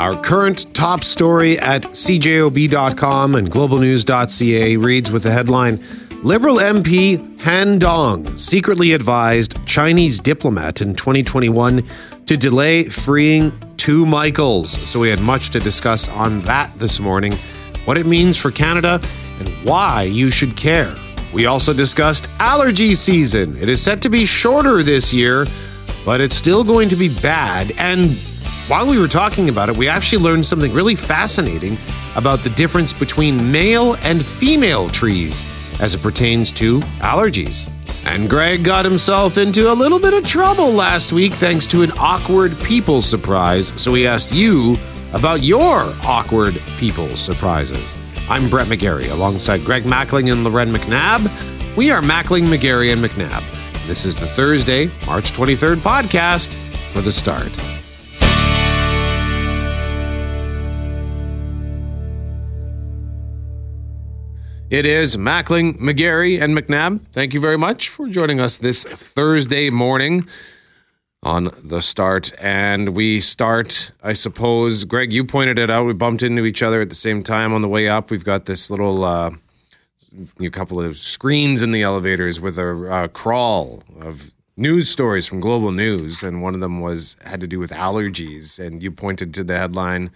Our current top story at cjob.com and globalnews.ca reads with the headline Liberal MP Han Dong secretly advised Chinese diplomat in 2021 to delay freeing two Michaels. So we had much to discuss on that this morning, what it means for Canada, and why you should care. We also discussed allergy season. It is set to be shorter this year, but it's still going to be bad. And while we were talking about it, we actually learned something really fascinating about the difference between male and female trees as it pertains to allergies. And Greg got himself into a little bit of trouble last week thanks to an awkward people surprise. So he asked you about your awkward people surprises. I'm Brett McGarry alongside Greg Mackling and Loren McNabb. We are Mackling, McGarry, and McNabb. This is the Thursday, March 23rd podcast for the start. It is Mackling, McGarry, and McNabb. Thank you very much for joining us this Thursday morning on the start. And we start, I suppose, Greg, you pointed it out. We bumped into each other at the same time on the way up. We've got this little uh, couple of screens in the elevators with a uh, crawl of news stories from Global News, and one of them was had to do with allergies. And you pointed to the headline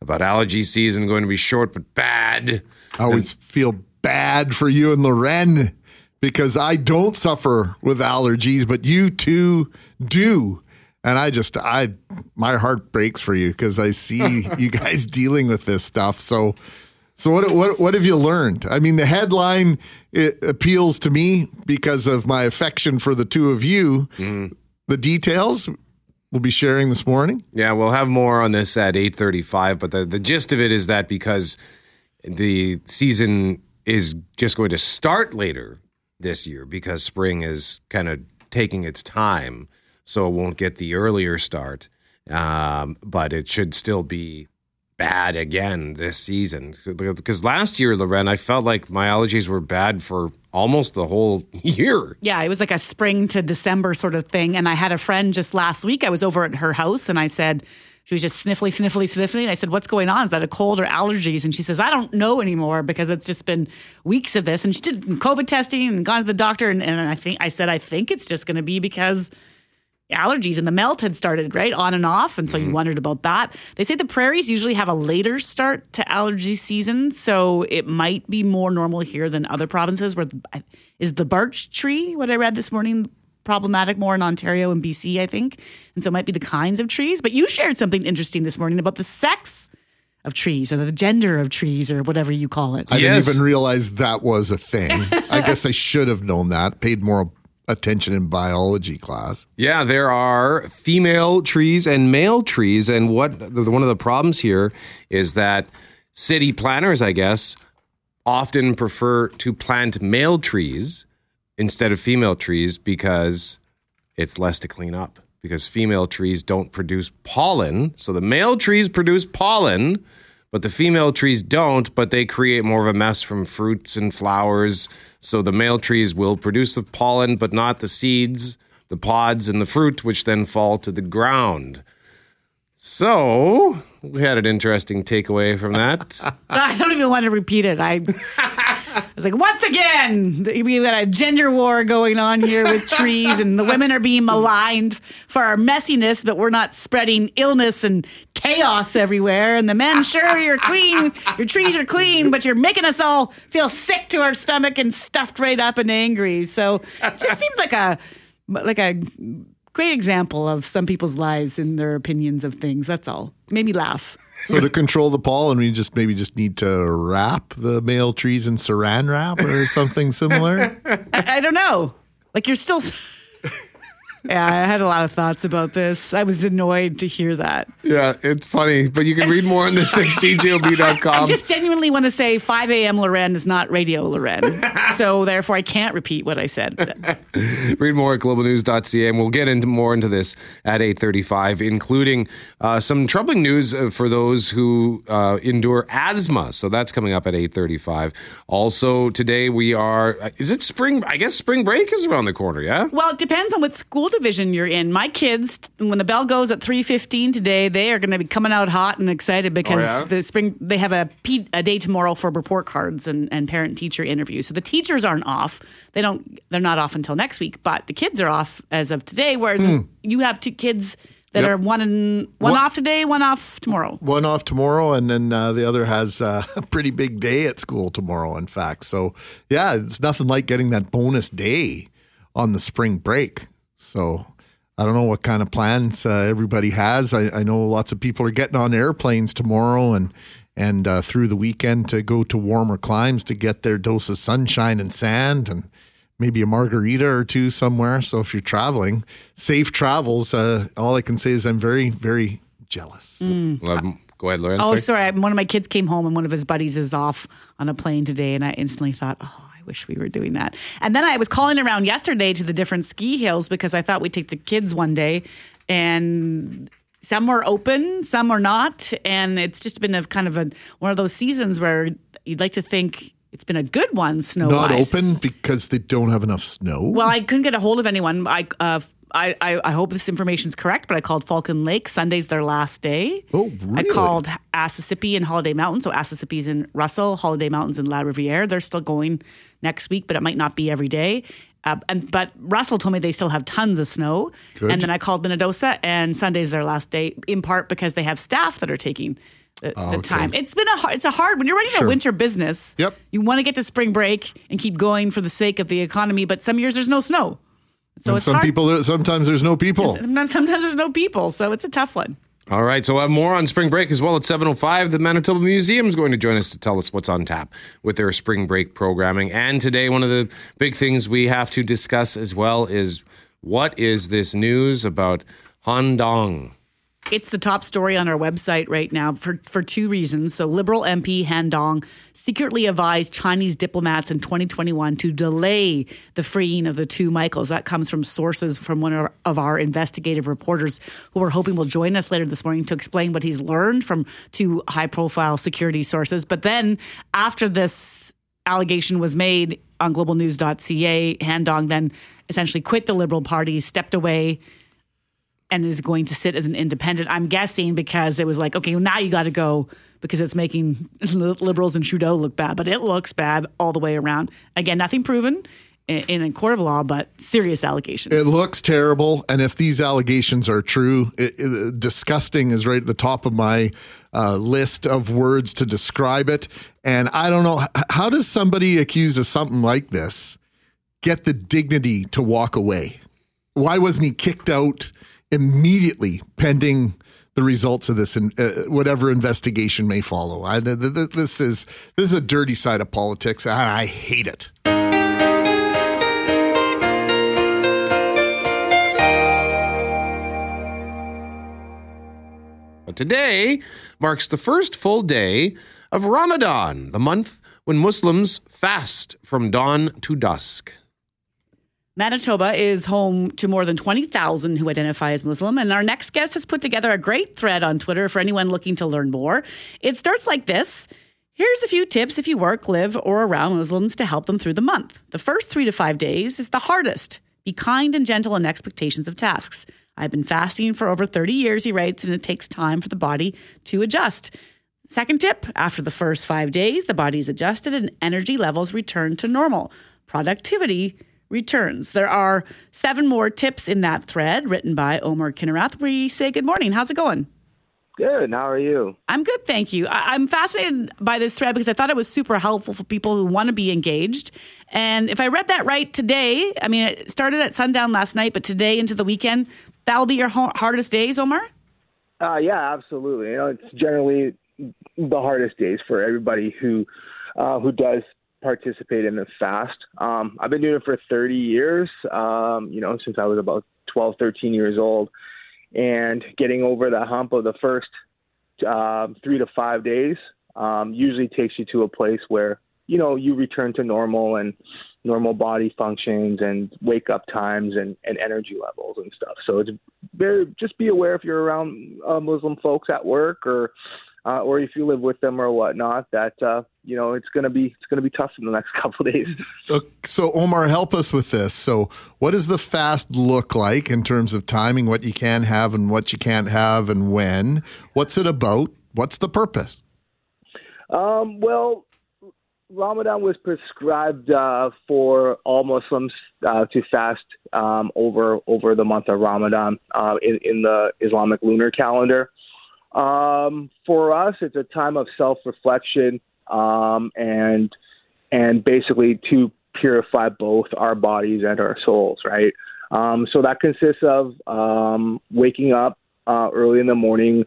about allergy season going to be short but bad. I always and, feel bad for you and Loren because I don't suffer with allergies, but you two do. And I just, I, my heart breaks for you because I see you guys dealing with this stuff. So, so what, what, what have you learned? I mean, the headline it appeals to me because of my affection for the two of you. Mm. The details we'll be sharing this morning. Yeah, we'll have more on this at eight thirty-five. But the the gist of it is that because the season is just going to start later this year because spring is kind of taking its time, so it won't get the earlier start. Um, but it should still be bad again this season. Because last year, Loren, I felt like my allergies were bad for almost the whole year. Yeah, it was like a spring to December sort of thing. And I had a friend just last week. I was over at her house and I said, she was just sniffly, sniffly, sniffly. And I said, What's going on? Is that a cold or allergies? And she says, I don't know anymore because it's just been weeks of this. And she did COVID testing and gone to the doctor. And, and I think I said, I think it's just going to be because allergies and the melt had started right on and off and so mm-hmm. you wondered about that they say the prairies usually have a later start to allergy season so it might be more normal here than other provinces where is the birch tree what i read this morning problematic more in Ontario and BC, I think. And so it might be the kinds of trees. But you shared something interesting this morning about the sex of trees or the gender of trees or whatever you call it. I yes. didn't even realize that was a thing. I guess I should have known that, paid more attention in biology class. Yeah, there are female trees and male trees. And what one of the problems here is that city planners, I guess, often prefer to plant male trees instead of female trees because it's less to clean up because female trees don't produce pollen. So the male trees produce pollen, but the female trees don't, but they create more of a mess from fruits and flowers. So the male trees will produce the pollen, but not the seeds, the pods, and the fruit, which then fall to the ground. So we had an interesting takeaway from that. I don't even want to repeat it. I I was like, once again, we've got a gender war going on here with trees, and the women are being maligned for our messiness, but we're not spreading illness and chaos everywhere. And the men, sure, you're clean, your trees are clean, but you're making us all feel sick to our stomach and stuffed right up and angry. So it just seems like a like a great example of some people's lives and their opinions of things. That's all. Made me laugh. So to control the pollen, we just maybe just need to wrap the male trees in saran wrap or something similar. I, I don't know. Like you're still yeah, I had a lot of thoughts about this. I was annoyed to hear that. Yeah, it's funny, but you can read more on this at cjob.com. I just genuinely want to say 5 a.m. Loren is not radio Loren. so therefore, I can't repeat what I said. read more at globalnews.ca, and we'll get into more into this at 8.35, including uh, some troubling news uh, for those who uh, endure asthma. So that's coming up at 8.35. Also, today we are, is it spring? I guess spring break is around the corner, yeah? Well, it depends on what school division you're in. My kids, when the bell goes at three fifteen today, they are going to be coming out hot and excited because yeah? the spring they have a, P, a day tomorrow for report cards and, and parent teacher interviews. So the teachers aren't off. They don't. They're not off until next week. But the kids are off as of today. Whereas you have two kids that Yep. are one and one One- off today, one off tomorrow. one off tomorrow, and then uh, the other has uh, a pretty big day at school tomorrow. In fact, so yeah, it's nothing like getting that bonus day on the spring break. So I don't know what kind of plans uh, everybody has. I, I know lots of people are getting on airplanes tomorrow and and uh, through the weekend to go to warmer climes to get their dose of sunshine and sand and maybe a margarita or two somewhere. So if you're traveling, safe travels. Uh, all I can say is I'm very very jealous. Um, go ahead, Loren. Oh, sorry. sorry. One of my kids came home and one of his buddies is off on a plane today. And I instantly thought, oh, I wish we were doing that. And then I was calling around yesterday to the different ski hills because I thought we'd take the kids one day. And some were open, some were not. And it's just been a kind of a one of those seasons where you'd like to think it's been a good one, snow Not open because they don't have enough snow. Well, I couldn't get a hold of anyone. I, uh, I, I, I hope this information's correct, but I called Falcon Lake. Sunday's their last day. Oh, I called Asessippi and Holiday Mountain. So Asessippi's in Russell, Holiday Mountains in La Riviere. They're still going next week, but it might not be every day. Uh, and but Russell told me they still have tons of snow. Good. And then I called Minnedosa, and Sunday's their last day, in part because they have staff that are taking the, the okay. time. It's been a hard, it's a hard when you're running Sure. a winter business. Yep. You want to get to spring break and keep going for the sake of the economy, but some years there's no snow. So some hard. people, sometimes there's no people. Sometimes, sometimes there's no people, so it's a tough one. All right, so we'll have more on spring break as well at 7.05. The Manitoba Museum is going to join us to tell us what's on tap with their spring break programming. And today, one of the big things we have to discuss as well is what is this news about Han Dong? It's the top story on our website right now for, for two reasons. So, Liberal MP Han Dong secretly advised Chinese diplomats in 2021 to delay the freeing of the two Michaels. That comes from sources from one of our, of our investigative reporters who we're hoping will join us later this morning to explain what he's learned from two high profile security sources. But then, after this allegation was made on globalnews.ca, Han Dong then essentially quit the Liberal Party, stepped away and is going to sit as an independent. I'm guessing because it was like, okay, well, now you got to go because it's making li- liberals and Trudeau look bad, but it looks bad all the way around. Again, nothing proven in, in a court of law, but serious allegations. It looks terrible, and if these allegations are true, it, it- disgusting is right at the top of my uh, list of words to describe it. And I don't know how does somebody accused of something like this get the dignity to walk away? Why wasn't he kicked out immediately, pending the results of this and uh, whatever investigation may follow? I, th- th- th- this is this is a dirty side of politics, and I hate it. But today marks the first full day of Ramadan, the month when Muslims fast from dawn to dusk. Manitoba is home to more than 20,000 who identify as Muslim. And our next guest has put together a great thread on Twitter for anyone looking to learn more. It starts like this Here's a few tips if you work, live, or around Muslims to help them through the month. The first three to five days is the hardest. Be kind and gentle in expectations of tasks. I've been fasting for over 30 years, he writes, and it takes time for the body to adjust. Second tip after the first five days, the body is adjusted and energy levels return to normal. Productivity returns. There are seven more tips in that thread written by Omar Kinnerath. We say good morning. How's it going? Good. How are you? I'm good, thank you. I- I'm fascinated by this thread because I thought it was super helpful for people who want to be engaged. And if I read that right today, I mean, it started at sundown last night, but today into the weekend, that'll be your ho- hardest days, Omar? Uh, yeah, absolutely. You know, it's generally the hardest days for everybody who uh, who does participate in the fast. Um, I've been doing it for 30 years. Um, you know, since I was about 12, 13 years old, and getting over the hump of the first um, three to five days um, usually takes you to a place where you know you return to normal and normal body functions and wake up times and, and energy levels and stuff. So it's very just be aware if you're around uh, Muslim folks at work or uh, or if you live with them or whatnot, that uh, you know it's gonna be it's gonna be tough in the next couple days. So Omar, help us with this. So, what does the fast look like in terms of timing? What you can have and what you can't have, and when? What's it about? What's the purpose? Um, well, Ramadan was prescribed uh, for all Muslims uh, to fast um, over over the month of Ramadan uh, in, in the Islamic lunar calendar. Um, for us, it's a time of self reflection um, and and basically to purify both our bodies and our souls. Right. Um, so that consists of um, waking up uh, early in the morning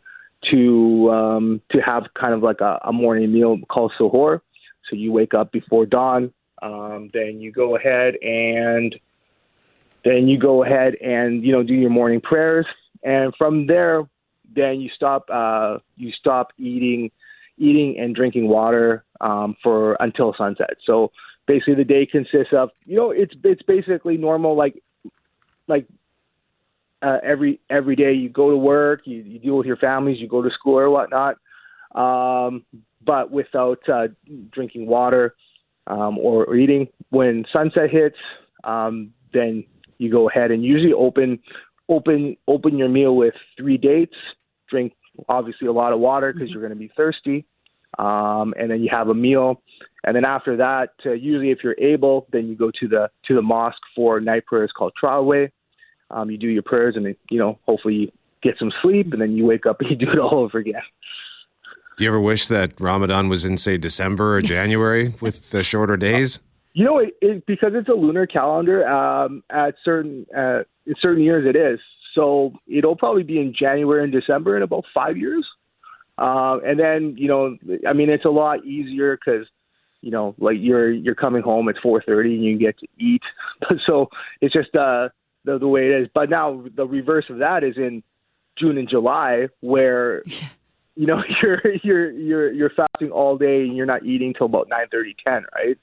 to um, to have kind of like a, a morning meal called suhoor. So you wake up before dawn. Um, then you go ahead and then you go ahead and you know do your morning prayers, and from there, then you stop uh, you stop eating eating and drinking water um, for until sunset. So basically, the day consists of you know it's it's basically normal like like uh, every every day you go to work, you, you deal with your families, you go to school or whatnot, um, but without uh, drinking water um, or, or eating. When sunset hits, um, then you go ahead and usually open open open your meal with three dates. Drink obviously a lot of water because you're going to be thirsty, um, and then you have a meal. And then after that, uh, usually if you're able, then you go to the to the mosque for night prayers called Tarawih. Um, you do your prayers, and then, you know hopefully you get some sleep, and then you wake up and you do it all over again. Do you ever wish that Ramadan was in, say, December or January with the shorter days? You know, it, it, because it's a lunar calendar. Um, at certain uh, in certain years, it is. So it'll probably be in January and December in about five years. Uh, and then you know, I mean, it's a lot easier because you know, like you're you're coming home at 4:30 and you get to eat. so it's just uh, the the way it is. But now the reverse of that is in June and July, where you know you're you're you're you're fasting all day and you're not eating till about 9:30, 10, right?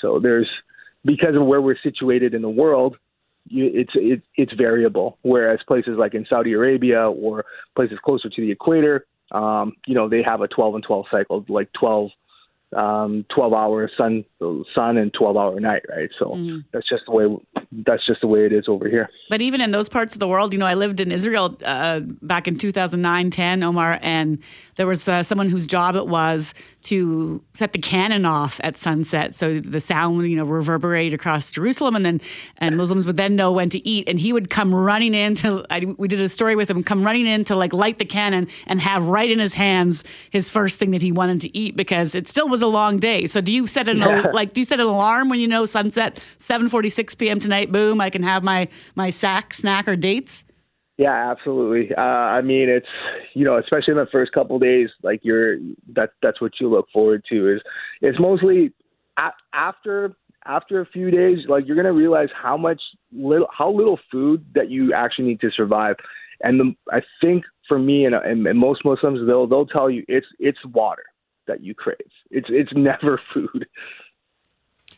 So there's because of where we're situated in the world, it's it, it's variable. Whereas places like in Saudi Arabia or places closer to the equator, um, you know, they have a 12 and 12 cycle, like 12 um, 12 hour sun sun and 12 hour night right? So mm. that's just the way that's just the way it is over here. But even in those parts of the world you know i lived in israel uh, back in 2009 10 omar and there was uh, someone whose job it was to set the cannon off at sunset. So the sound you know reverberate across jerusalem and then and muslims would then know when to eat and he would come running in to I, we did a story with him come running in to like light the cannon and have right in his hands his first thing that he wanted to eat because it still was a long day. So do you set an yeah. like do you set an alarm when you know sunset 7:46 p.m. tonight? Boom, I can have my my sack snack or dates. Yeah, absolutely. Uh, I mean, it's you know, especially in the first couple days, like you're that that's what you look forward to. Is it's mostly a- after after a few days, like you're gonna realize how much little how little food that you actually need to survive. And the, I think for me and, and, and most Muslims, they'll they'll tell you it's it's water that you crave. It's it's never food.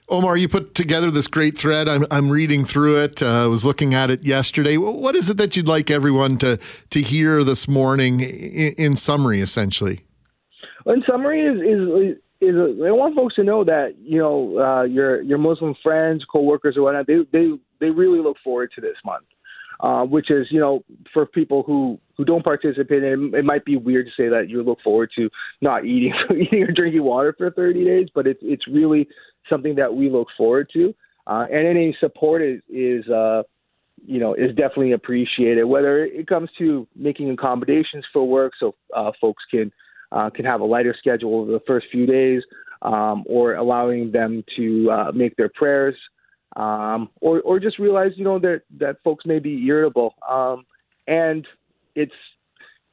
Omar, you put together this great thread. I'm, I'm reading through it. Uh, I was looking at it yesterday. What is it that you'd like everyone to to hear this morning in, in summary, essentially? in summary, is is is I want folks to know that you know uh, your your Muslim friends, coworkers, or whatnot. They they they really look forward to this month uh, which is you know for people who who don't participate in it, it might be weird to say that you look forward to not eating eating or drinking water for 30 days, but it's it's really something that we look forward to, uh, and any support is is uh, you know is definitely appreciated. Whether it comes to making accommodations for work so uh, folks can uh, can have a lighter schedule over the first few days, um, or allowing them to uh, make their prayers um, or or just realize you know that that folks may be irritable, um, and it's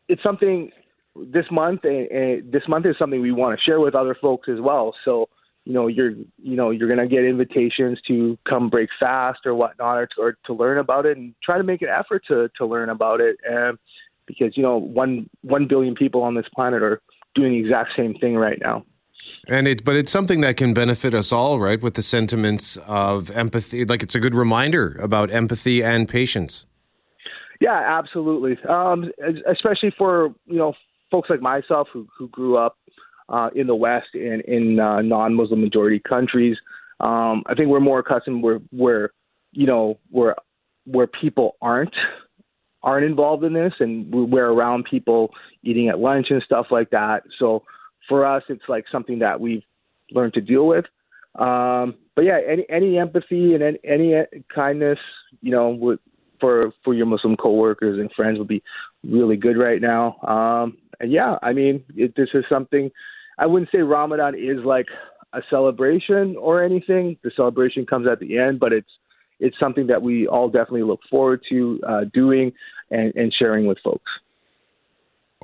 it's something this month and, and this month is something we want to share with other folks as well. So you know you're you know you're gonna get invitations to come break fast or whatnot or to, or to learn about it and try to make an effort to to learn about it. And because you know one one billion people on this planet are doing the exact same thing right now and it, but it's something that can benefit us all, right? With the sentiments of empathy, like it's a good reminder about empathy and patience. Yeah, absolutely. Um, especially for you know folks like myself who who grew up uh, in the West and in uh, non-Muslim majority countries, um, I think we're more accustomed where where you know where where people aren't aren't involved in this, and we're around people eating at lunch and stuff like that. So for us, it's like something that we've learned to deal with. Um, but yeah, any any empathy and any, any kindness, you know, would, for for your Muslim coworkers and friends would be really good right now. Um, and yeah, I mean, it, this is something. I wouldn't say Ramadan is like a celebration or anything. The celebration comes at the end, but it's it's something that we all definitely look forward to uh, doing and, and sharing with folks.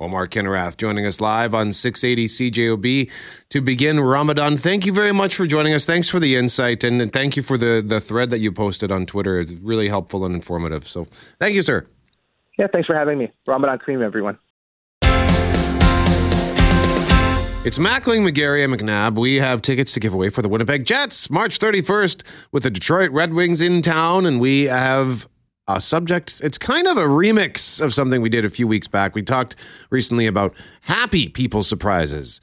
Omar Kinerath joining us live on 680 CJOB to begin Ramadan. Thank you very much for joining us. Thanks for the insight and thank you for the, the thread that you posted on Twitter. It's really helpful and informative. So thank you, sir. Yeah, thanks for having me. Ramadan Kareem, everyone. It's Mackling, McGarry, and McNabb. We have tickets to give away for the Winnipeg Jets March 31st with the Detroit Red Wings in town, and we have a subject. It's kind of a remix of something we did a few weeks back. We talked recently about happy people surprises,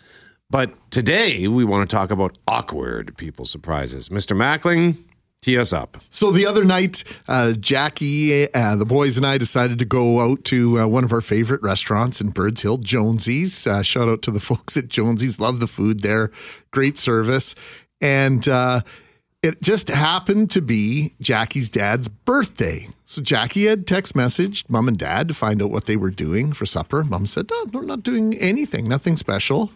but today we want to talk about awkward people surprises. Mr. Mackling, tee us up. So the other night, uh, Jackie, uh, the boys, and I decided to go out to uh, one of our favorite restaurants in Birds Hill, Jonesy's. Uh, shout out to the folks at Jonesy's. Love the food there. Great service. And uh, it just happened to be Jackie's dad's birthday. So Jackie had text messaged mom and dad to find out what they were doing for supper. Mom said, No, we're not doing anything, nothing special.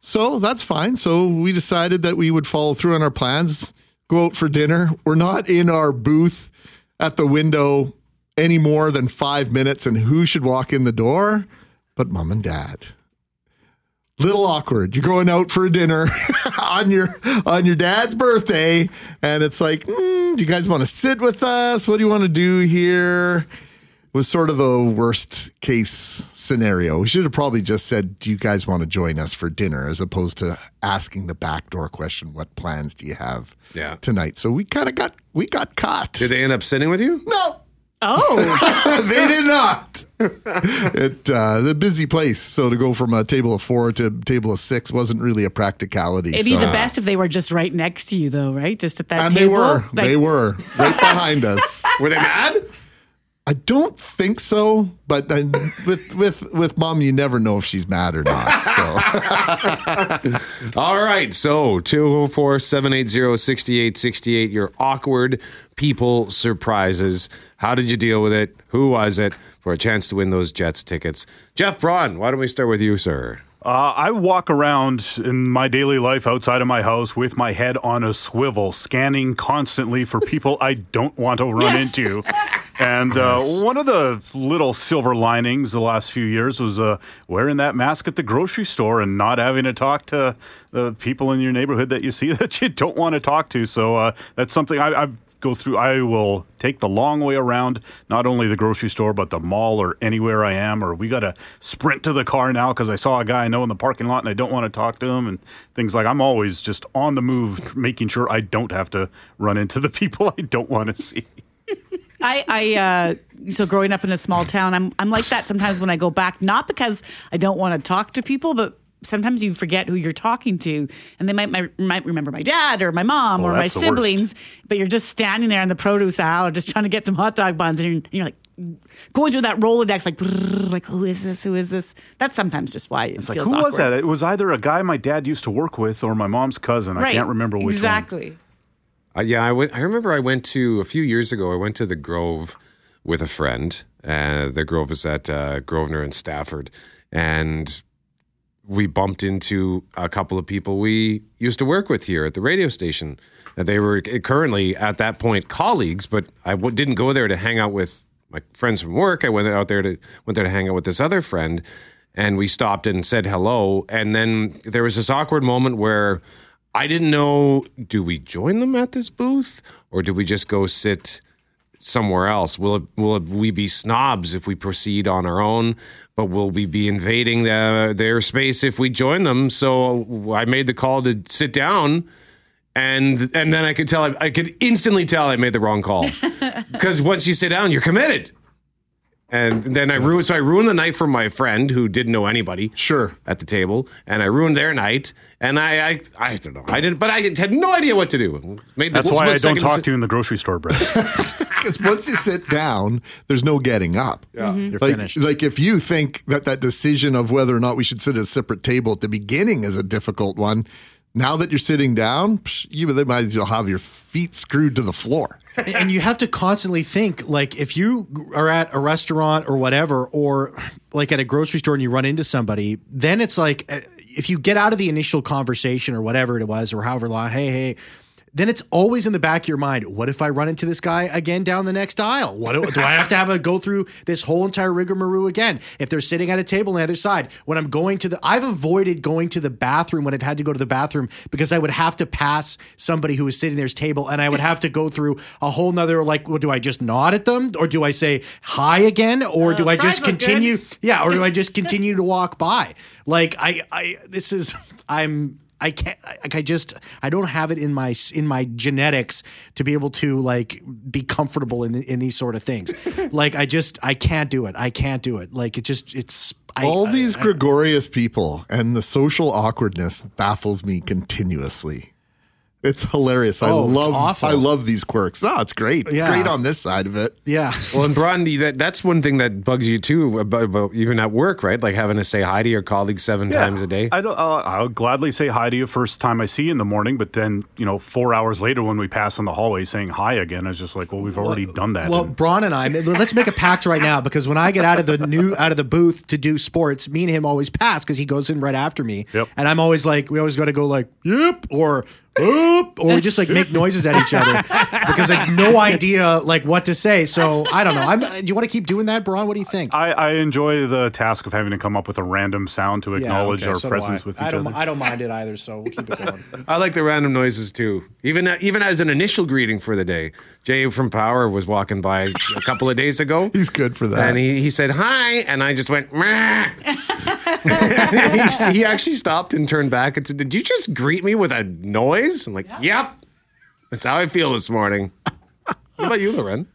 So that's fine. So we decided that we would follow through on our plans go out for dinner. We're not in our booth at the window any more than five minutes, and who should walk in the door but mom and dad? Little awkward. You're going out for a dinner on your on your dad's birthday, and it's like, mm, do you guys want to sit with us? What do you want to do here? was sort of the worst case scenario. We should have probably just said, "Do you guys want to join us for dinner?" as opposed to asking the backdoor question, "What plans do you have Yeah. tonight?" So we kind of got we got caught. Did they end up sitting with you? no, Oh, they did not. it uh, the busy place, so to go from a table of four to a table of six wasn't really a practicality. it'd so. be the best if they were just right next to you, though, right? Just at that table. and table. they were, Like, they were right behind us. Were they mad? I don't think so, but uh, with with with mom, you never know if she's mad or not. So All right. So 204 780 6868. Your awkward people surprises. How did you deal with it? Who was it? For a chance to win those Jets tickets. Jeff Braun, why don't we start with you, sir? Uh, I walk around in my daily life outside of my house with my head on a swivel, scanning constantly for people I don't want to run into. And uh, one of the little silver linings the last few years was uh, wearing that mask at the grocery store and not having to talk to the people in your neighborhood that you see that you don't want to talk to. So uh, that's something I, I go through. I will take the long way around, not only the grocery store, but the mall or anywhere I am. Or we got to sprint to the car now because I saw a guy I know in the parking lot and I don't want to talk to him and things like. I'm always just on the move, making sure I don't have to run into the people I don't want to see. I, I uh, so growing up in a small town, I'm I'm like that sometimes when I go back, not because I don't want to talk to people, but sometimes you forget who you're talking to, and they might might, might remember my dad or my mom Oh, or my that's worst. siblings, but you're just standing there in the produce aisle or just trying to get some hot dog buns, and you're, you're like going through that Rolodex, like brrr, like who is this? Who is this? That's sometimes just why it It's like, who awkward. was that? It was either a guy my dad used to work with or my mom's cousin. I can't remember which one. exactly. Uh, yeah, I went- I remember I went to a few years ago. I went to the Grove with a friend. Uh, the Grove is at uh, Grosvenor and Stafford, and we bumped into a couple of people we used to work with here at the radio station. They were currently at that point colleagues, but I w- didn't go there to hang out with my friends from work. I went out there to went there to hang out with this other friend, and we stopped and said hello. And then there was this awkward moment where I didn't know: do we join them at this booth, or do we just go sit? Somewhere else? Will it, will it, we be snobs if we proceed on our own? But will we be invading the, their space if we join them? So I made the call to sit down, and and then I could tell I, I could instantly tell I made the wrong call because once you sit down, you're committed. And then I ruined, so I ruined the night for my friend who didn't know anybody. Sure. At the table, and I ruined their night. And I, I, I don't know. I didn't, but I had no idea what to do. Made That's why I don't second talk to you in the grocery store, Brett. Because once you sit down, there's no getting up. Yeah. Mm-hmm. You're like, finished. like if you think that that decision of whether or not we should sit at a separate table at the beginning is a difficult one, now that you're sitting down, you they might as well have your feet screwed to the floor. And you have to constantly think like if you are at a restaurant or whatever or like at a grocery store and you run into somebody then it's like uh, if you get out of the initial conversation or whatever it was or however long hey hey then it's always in the back of your mind what if i run into this guy again down the next aisle? What do, do i have to have a go through this whole entire rigmarole again? If they're sitting at a table on the other side when i'm going to the i've avoided going to the bathroom when i've had to go to the bathroom because i would have to pass somebody who was sitting there's table and i would have to go through a whole nother like well, do i just nod at them or do i say hi again or do uh, i just good. continue yeah or do i just continue to walk by? Like i i this is i'm I can't like I just I don't have it in my in my genetics to be able to like be comfortable in in these sort of things. like I just I can't do it. I can't do it. Like it just it's I, All I- these I- gregarious people and the social awkwardness baffles me continuously. It's hilarious. I Oh, it's love awful. I love these quirks. No, it's great. It's Yeah. great on this side of it. yeah. Well, and Brandy, that, that's one thing that bugs you too, about, about even at work, right? Like having to say hi to your colleagues seven times a day. I don't, uh, I'll gladly say hi to you first time I see you in the morning, but then you know, four hours later when we pass in the hallway, saying hi again, I was just like, well, we've already done that. Well, And- Braun and I, let's make a pact right now because when I get out of the new out of the booth to do sports, me and him always pass because he goes in right after me, Yep. and I'm always like, we always got to go like, yep, or. Oop, or we just like make noises at each other because I have no idea like what to say. So I don't know. I'm, do you want to keep doing that, Braun? What do you think? I, I enjoy the task of having to come up with a random sound to acknowledge okay, our so do presence I. with I each don't, other. I don't mind it either, so we'll keep it going. I like the random noises too. Even even as an initial greeting for the day. Jay from Power was walking by a couple of days ago. He's good for that. And he, he said hi, and I just went. "Meh." he, he actually stopped and turned back and said, "Did you just greet me with a noise?" I'm like, "Yep, that's how I feel this morning." What about you, Loren?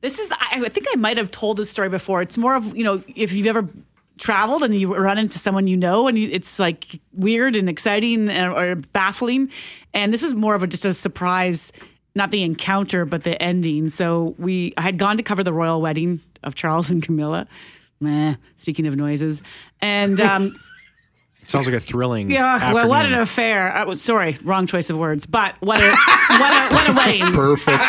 This is, I I think I might have told this story before. It's more of, you know, if you've ever traveled and you run into someone you know and you, it's like weird and exciting and, or baffling. And this was more of a, just a surprise, not the encounter, but the ending. So we, I had gone to cover the royal wedding of Charles and Camilla. Meh, speaking of noises. And, um, Sounds like a thrilling. yeah, well, what an affair. I was, sorry, wrong choice of words, but what a, what a, what a wedding. Perfect.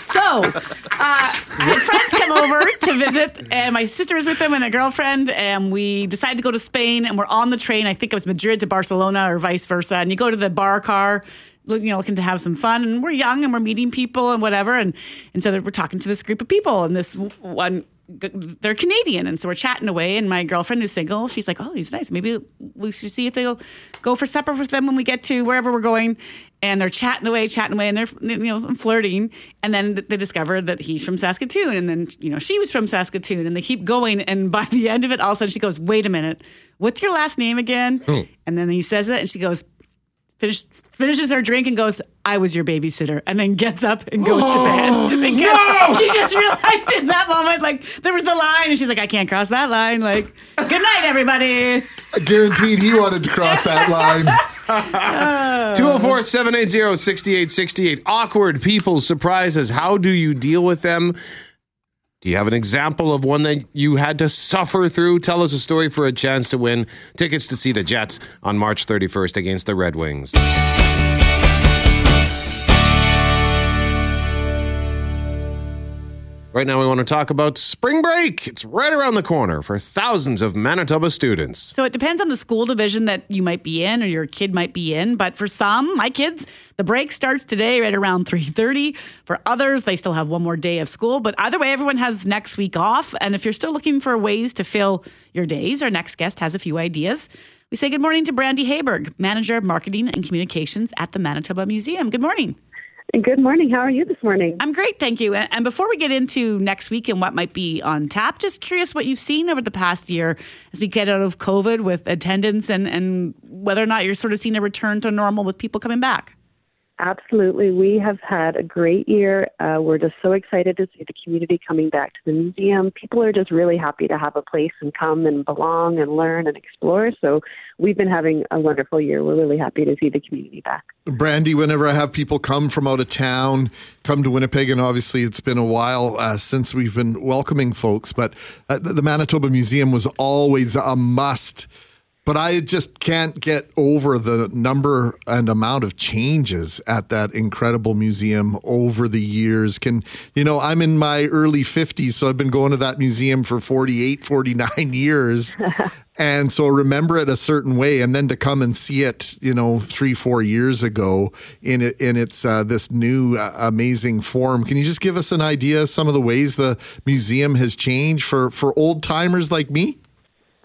So, uh, I had friends come over to visit, and my sister was with them and a girlfriend, and we decided to go to Spain. And we're on the train. I think it was Madrid to Barcelona or vice versa. And you go to the bar car, you know, looking to have some fun. And we're young and we're meeting people and whatever. And and so we're talking to this group of people, and this one. They're Canadian, and so we're chatting away. And my girlfriend is single. She's like, "Oh, he's nice. Maybe we should see if they'll go for supper with them when we get to wherever we're going." and they're chatting away, chatting away, and they're you know flirting, and then they discover that he's from Saskatoon, and then you know she was from Saskatoon, and they keep going, and by the end of it, all of a sudden she goes, "Wait a minute, what's your last name again?" And then he says it, and she goes. Finish, finishes her drink and goes, I was your babysitter, and then gets up and goes to bed. Because she just realized in that moment, like, there was the line, and she's like, I can't cross that line. Like, good night, everybody. Guaranteed he wanted to cross that line. 204 780 6868. Awkward people, surprises. How do you deal with them? Do you have an example of one that you had to suffer through? Tell us a story for a chance to win tickets to see the Jets on March 31st against the Red Wings. Right now, we want to talk about spring break. It's right around the corner for thousands of Manitoba students. So it depends on the school division that you might be in or your kid might be in. But for some, my kids, the break starts today right around 3.30. For others, they still have one more day of school. But either way, everyone has next week off. And if you're still looking for ways to fill your days, our next guest has a few ideas. We say good morning to Brandy Hayberg, Manager of Marketing and Communications at the Manitoba Museum. Good morning. Good morning. How are you this morning? I'm great, thank you. And before we get into next week and what might be on tap, just curious what you've seen over the past year as we get out of COVID with attendance and, and whether or not you're sort of seeing a return to normal with people coming back. Absolutely. We have had a great year. Uh, we're just so excited to see the community coming back to the museum. People are just really happy to have a place and come and belong and learn and explore. So we've been having a wonderful year. We're really happy to see the community back. Brandy, whenever I have people come from out of town, come to Winnipeg, and obviously it's been a while uh, since we've been welcoming folks, but uh, the Manitoba Museum was always a must but I just can't get over the number and amount of changes at that incredible museum over the years. Can, you know, I'm in my early 50s, so I've been going to that museum for 48, 49 years. and so remember it a certain way and then to come and see it, you know, 3 4 years ago in it in its uh, this new uh, amazing form. Can you just give us an idea of some of the ways the museum has changed for for old timers like me?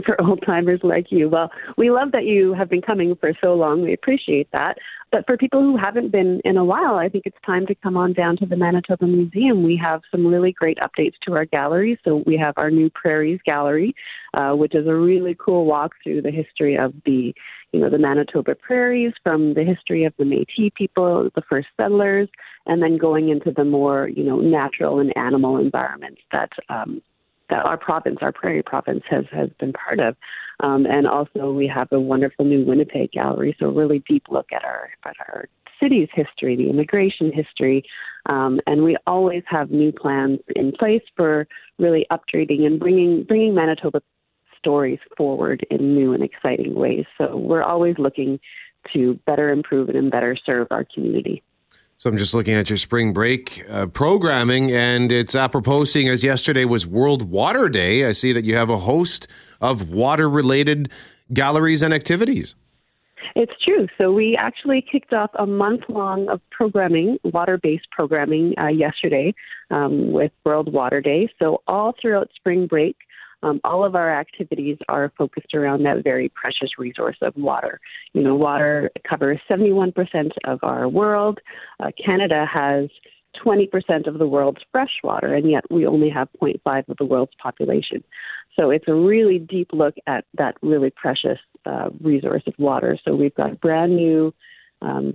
For old timers like you. Well, we love that you have been coming for so long. We appreciate that. But for people who haven't been in a while, I think it's time to come on down to the Manitoba Museum. We have some really great updates to our gallery. So we have our new Prairies Gallery, uh, which is a really cool walk through the history of the, you know, the Manitoba prairies, from the history of the Métis people, the first settlers, and then going into the more, you know, natural and animal environments that um, that our province, our Prairie province, has has been part of. Um, and also, we have a wonderful new Winnipeg gallery, so really deep look at our at our city's history, the immigration history, um, and we always have new plans in place for really upgrading and bringing bringing Manitoba stories forward in new and exciting ways. So we're always looking to better improve and better serve our community. So I'm just looking at your spring break uh, programming, and it's apropos seeing as yesterday was World Water Day. I see that you have a host of water related galleries and activities. It's true. So we actually kicked off a month long of programming, water based programming, uh, yesterday um, with World Water Day. So all throughout spring break, um, all of our activities are focused around that very precious resource of water. You know, water covers 71% of our world. Uh, Canada has 20% of the world's fresh water, and yet we only have 0.5 of the world's population. So it's a really deep look at that really precious uh, resource of water. So we've got brand new um,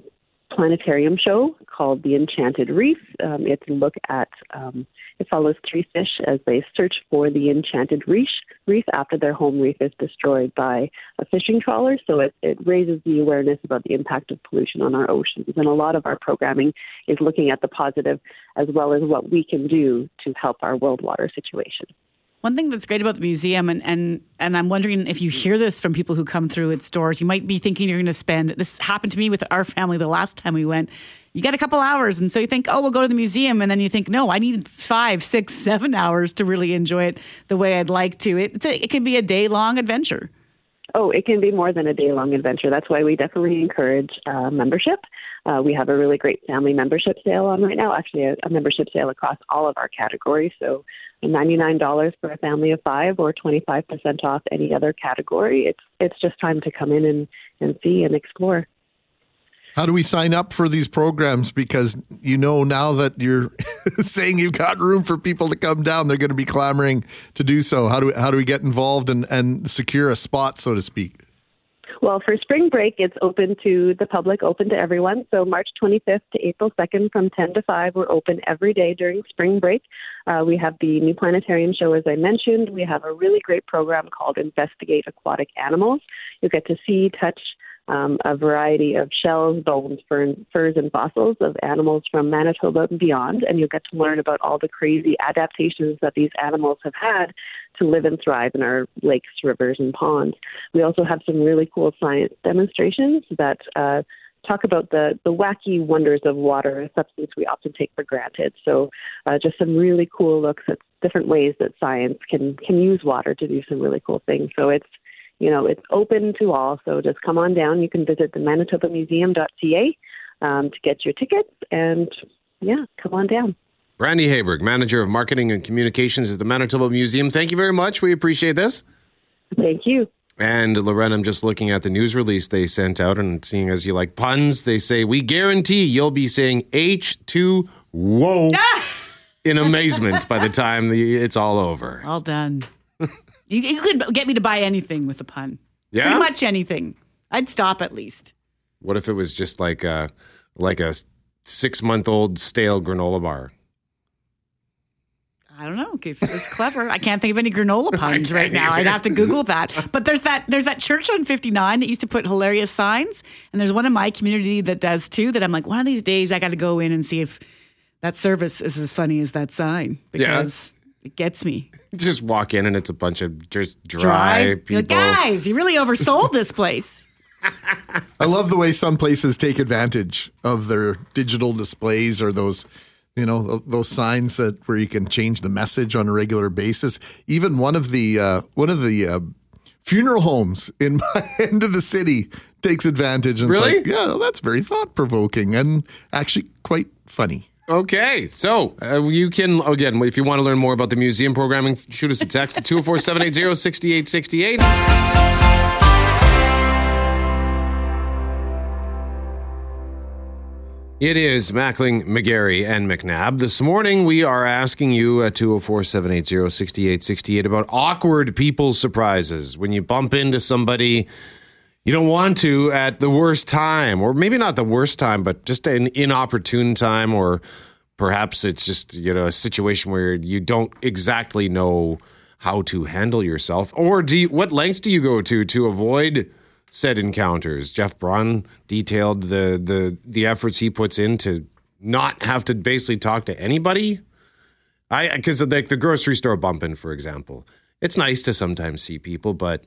planetarium show called The Enchanted Reef. Um, it's a look at, um, it follows three fish as they search for the enchanted reef, reef after their home reef is destroyed by a fishing trawler. So it, it raises the awareness about the impact of pollution on our oceans. And a lot of our programming is looking at the positive as well as what we can do to help our world water situation. One thing that's great about the museum, and, and and I'm wondering if you hear this from people who come through its doors, you might be thinking you're going to spend. This happened to me with our family the last time we went. You get a couple hours, and so you think, oh, we'll go to the museum, and then you think, no, I need five, six, seven hours to really enjoy it the way I'd like to. It a, it can be a day long adventure. Oh, it can be more than a day long adventure. That's why we definitely encourage uh, membership. Uh, we have a really great family membership sale on right now, actually, a, a membership sale across all of our categories. So, $99 for a family of five or 25% off any other category. It's, it's just time to come in and, and see and explore. How do we sign up for these programs? Because you know now that you're saying you've got room for people to come down, they're going to be clamoring to do so. How do we, how do we get involved and, and secure a spot, so to speak? Well, for spring break, it's open to the public, open to everyone. So March 25th to April 2nd from 10 to 5, we're open every day during spring break. Uh, we have the new planetarium show, as I mentioned. We have a really great program called Investigate Aquatic Animals. You get to see, touch, um, a variety of shells, bones, fern, furs, and fossils of animals from Manitoba and beyond, and you'll get to learn about all the crazy adaptations that these animals have had to live and thrive in our lakes, rivers, and ponds. We also have some really cool science demonstrations that uh, talk about the, the wacky wonders of water, a substance we often take for granted. So, uh, just some really cool looks at different ways that science can can use water to do some really cool things. So it's you know, it's open to all. So just come on down. You can visit the manitobamuseum.ca um, to get your tickets, and yeah, come on down. Brandy Hayberg, Manager of Marketing and Communications at the Manitoba Museum. Thank you very much. We appreciate this. Thank you. And Loren, I'm just looking at the news release they sent out and seeing as you like puns, they say, We guarantee you'll be saying H2 whoa in amazement by the time the, it's all over. All done. You, you could get me to buy anything with a pun. Yeah? Pretty much anything. I'd stop at least. What if it was just like a like a six month old stale granola bar? I don't know. If it's clever. I can't think of any granola puns right now. I'd have to Google that. But there's that there's that church on 59 that used to put hilarious signs, and there's one in my community that does too. That I'm like, one of these days I got to go in and see if that service is as funny as that sign because it gets me Just walk in and it's a bunch of just dry, dry. You're people. like, guys, you really oversold this place. I love the way some places take advantage of their digital displays or those, you know, those signs that where you can change the message on a regular basis. Even one of the uh, one of the uh, funeral homes in my end of the city takes advantage. And it's Really? like, yeah, well, that's very thought provoking and actually quite funny. Okay, so uh, you can again if you want to learn more about the museum programming, shoot us a text at 204-780-6868. It is Mackling, McGarry, and McNabb. This morning, we are asking you at 204 780 6868 about awkward people surprises. When you bump into somebody you don't want to at the worst time, or maybe not the worst time, but just an inopportune time, or perhaps it's just you know a situation where you don't exactly know how to handle yourself, or do you, what lengths do you go to to avoid said encounters? Jeff Braun detailed the the the efforts he puts in to not have to basically talk to anybody. I because like the grocery store bumping, for example, it's nice to sometimes see people, but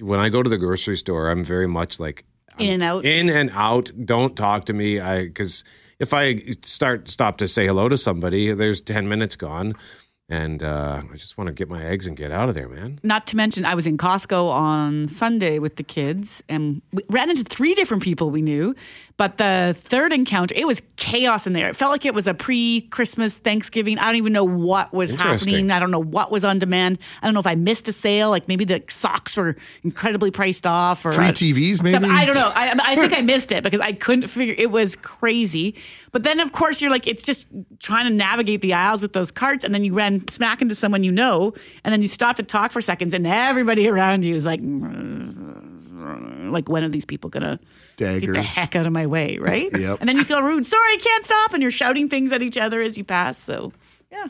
when I go to the grocery store, I'm very much like In and out. in and out. Don't talk to me. I because if I start stop to say hello to somebody, there's ten minutes gone, and uh, I just want to get my eggs and get out of there, man. Not to mention, I was in Costco on Sunday with the kids and we ran into three different people we knew. But the third encounter, it was chaos in there. It felt like it was a pre Christmas Thanksgiving. I don't even know what was happening. I don't know what was on demand. I don't know if I missed a sale. Like maybe the socks were incredibly priced off or Free TVs, maybe? some- I don't know. I, I think I missed it because I couldn't figure. It was crazy. But then, of course, you're like, it's just trying to navigate the aisles with those carts, and then you ran smack into someone you know, and then you stop to talk for seconds, and everybody around you is like, mm, mm, mm. Like, when are these people gonna get the heck out of my way, right? Yep. And then you feel rude. Sorry, can't stop, and you're shouting things at each other as you pass. So, yeah.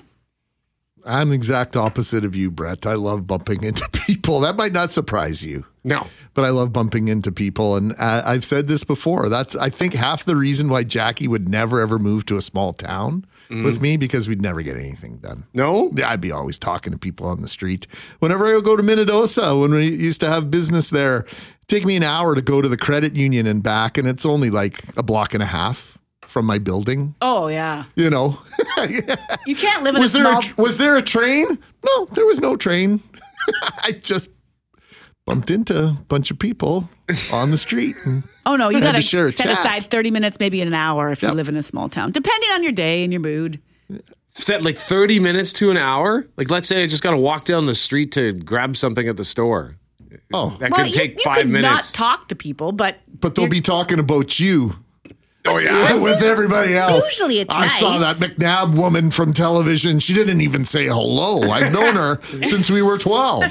I'm the exact opposite of you, Brett. I love bumping into people. That might not surprise you. No, but I love bumping into people. And uh, I've said this before. That's I think half the reason why Jackie would never ever move to a small town with me because we'd never get anything done. no. Yeah, I'd be always talking to people on the street. Whenever I would go to Minnedosa, when we used to have business there, it'd take me an hour to go to the credit union and back, and it's only like a block and a half from my building. Oh yeah. You know, You can't live in was a there small. a, was there a train? No, there was no train. I just bumped into a bunch of people on the street. Oh no, you got to share a set chat. aside thirty minutes, maybe an hour, if Yep. you live in a small town, depending on your day and your mood. Set like 30 minutes to an hour. Like, let's say I just got to walk down the street to grab something at the store. Oh, That Well, could you, take you five could minutes. not talk to people, but but they'll be talking about you. oh, yeah. with everybody else. Usually it's I saw that nice. McNabb woman from television. She didn't even say hello. I've known her since we were 12.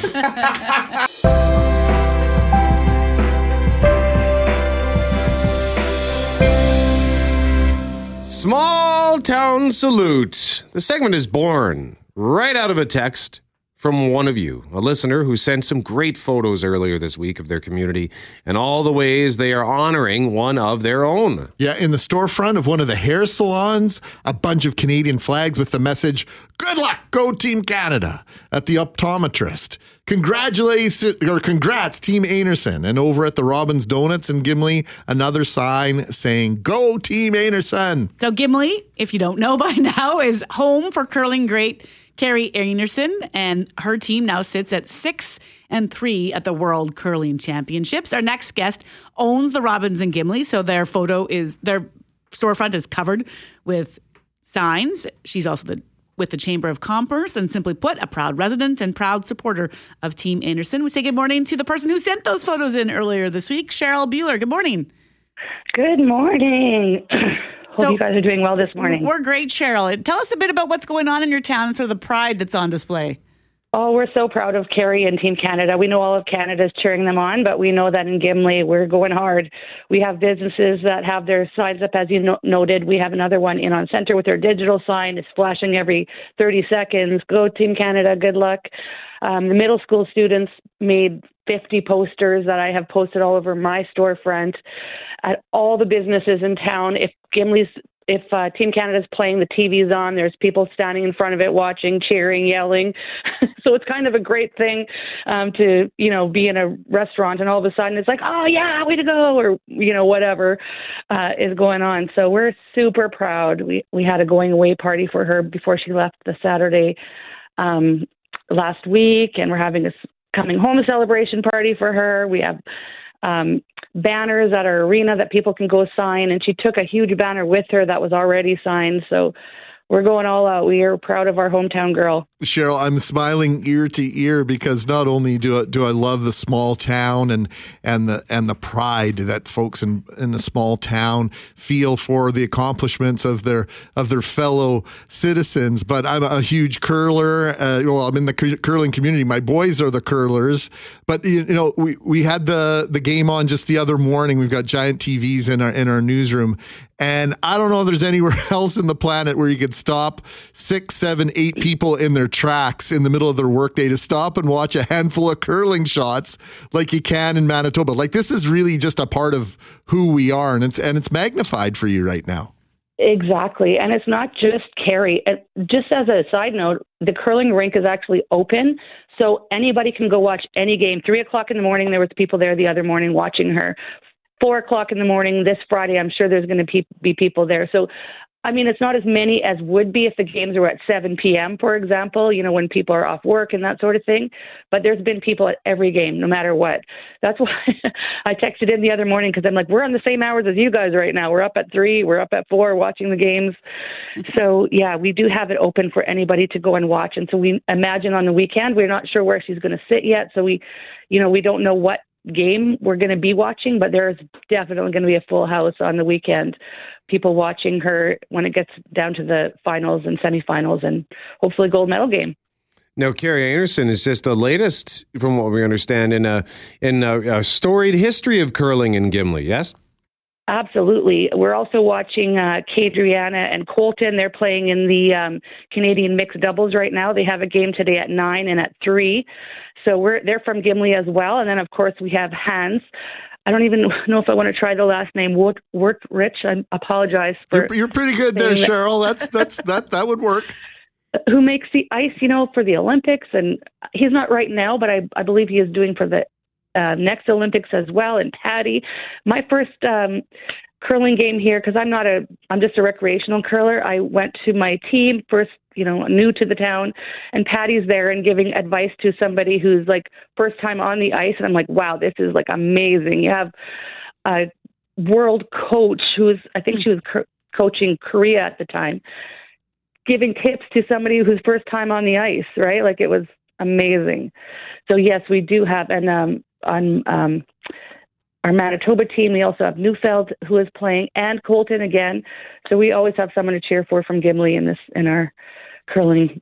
Small town salute. The segment is born right out of a text from one of you, a listener who sent some great photos earlier this week of their community and all the ways they are honoring one of their own. Yeah, in the storefront of one of the hair salons, a bunch of Canadian flags with the message, Good luck, go Team Canada, at the optometrist. Congratulations, or congrats, Team Einarson. And over at the Robin's Donuts in Gimli, another sign saying, Go Team Einarson. So Gimli, if you don't know by now, is home for curling great Kerri Einarson, and her team now sits at six and three at the World Curling Championships. Our next guest owns the Robin's and Gimli, so their photo is their storefront is covered with signs. She's also the with the Chamber of Commerce, and simply put, a proud resident and proud supporter of Team Einarson. We say good morning to the person who sent those photos in earlier this week, Cheryl Bueller. Good morning. Good morning. Hope So- you guys are doing well this morning. We're great, Cheryl. Tell us a bit about what's going on in your town and sort of the pride that's on display. Oh, we're so proud of Kerri and Team Canada. We know all of Canada is cheering them on, but we know that in Gimli, we're going hard. We have businesses that have their signs up, as you no- noted. We have another one in on center with their digital sign. It's flashing every 30 seconds. Go, Team Canada. Good luck. Um, the middle school students made 50 posters that I have posted all over my storefront at all the businesses in town. If Gimli's if uh, Team Canada's playing, the TV's on. There's people standing in front of it, watching, cheering, yelling. so it's kind of a great thing um, to you know be in a restaurant and all of a sudden it's like, oh yeah, way to go, or you know whatever uh, is going on. So we're super proud. We we had a going away party for her before she left the Saturday um, last week, and we're having a coming home celebration party for her. We have um, banners at our arena that people can go sign. And she took a huge banner with her that was already signed. So we're going all out. We are proud of our hometown girl. Cheryl, I'm smiling ear to ear because not only do I, do I love the small town and and the and the pride that folks in in the small town feel for the accomplishments of their of their fellow citizens, but I'm a huge curler. Uh, well, I'm in the curling community. My boys are the curlers, but you know we we had the the game on just the other morning. We've got giant TVs in our in our newsroom, and I don't know if there's anywhere else in the planet where you could stop six, seven, eight people in their tracks in the middle of their workday to stop and watch a handful of curling shots like you can in Manitoba. Like this is really just a part of who we are, and it's and it's magnified for you right now. Exactly, and it's not just Kerri. Just as a side note, the curling rink is actually open, so anybody can go watch any game. Three o'clock in the morning, there was people there the other morning watching her four o'clock in the morning this Friday. I'm sure there's going to be people there. So I mean, it's not as many as would be if the games were at 7 p.m., for example, you know, when people are off work and that sort of thing. But there's been people at every game, no matter what. That's why I texted in the other morning because I'm like, we're on the same hours as you guys right now. We're up at 3, we're up at 4 watching the games. So, yeah, we do have it open for anybody to go and watch. And so we imagine on the weekend, we're not sure where she's going to sit yet. So we, you know, we don't know what game we're going to be watching, but there's definitely going to be a full house on the weekend. People watching her when it gets down to the finals and semifinals and hopefully gold medal game. Now, Kerri Einarson is just the latest, from what we understand, in a in a, a storied history of curling in Gimli. Yes. Absolutely. We're also watching uh, Kadriana and Colton. They're playing in the um, Canadian mixed doubles right now. They have a game today at nine and at three. So we're they're from Gimli as well. And then of course we have Hans. I don't even know if I want to try the last name. Work, work Rich. I apologize for. You're, you're pretty good there, Cheryl. That's that's that that would work. Who makes the ice, you know, for the Olympics? And he's not right now, but I I believe he is doing for the uh, next Olympics as well. And Patty, my first um, curling game here because I'm not a I'm just a recreational curler. I went to my team first, you know, new to the town, and Patty's there and giving advice to somebody who's like first time on the ice, and I'm like, wow, this is like amazing. You have a world coach who's I think she was co- coaching Korea at the time, giving tips to somebody who's first time on the ice, right? Like it was amazing. So yes, we do have and um on um our Manitoba team. We also have Neufeld who is playing and Colton again. So we always have someone to cheer for from Gimli in this in our curling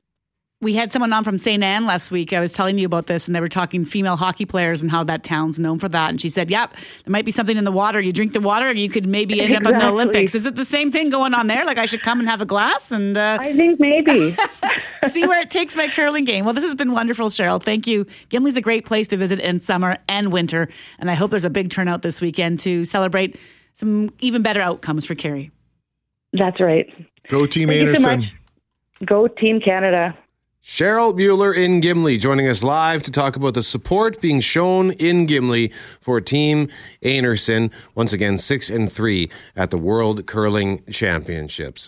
we had someone on from St. Anne last week. I was telling you about this, and they were talking female hockey players and how that town's known for that. And she said, "Yep, there might be something in the water. You drink the water, and you could maybe end exactly. up in the Olympics. Is it the same thing going on there? Like I should come and have a glass and uh, I think maybe see where it takes my curling game. Well, this has been wonderful, Cheryl. Thank you. Gimli's a great place to visit in summer and winter, and I hope there's a big turnout this weekend to celebrate some even better outcomes for Kerri. That's right. Go Team Thank Einarson. Go Team Canada. Cheryl Mueller in Gimli joining us live to talk about the support being shown in Gimli for Team Einarson. Once again, six and three at the World Curling Championships.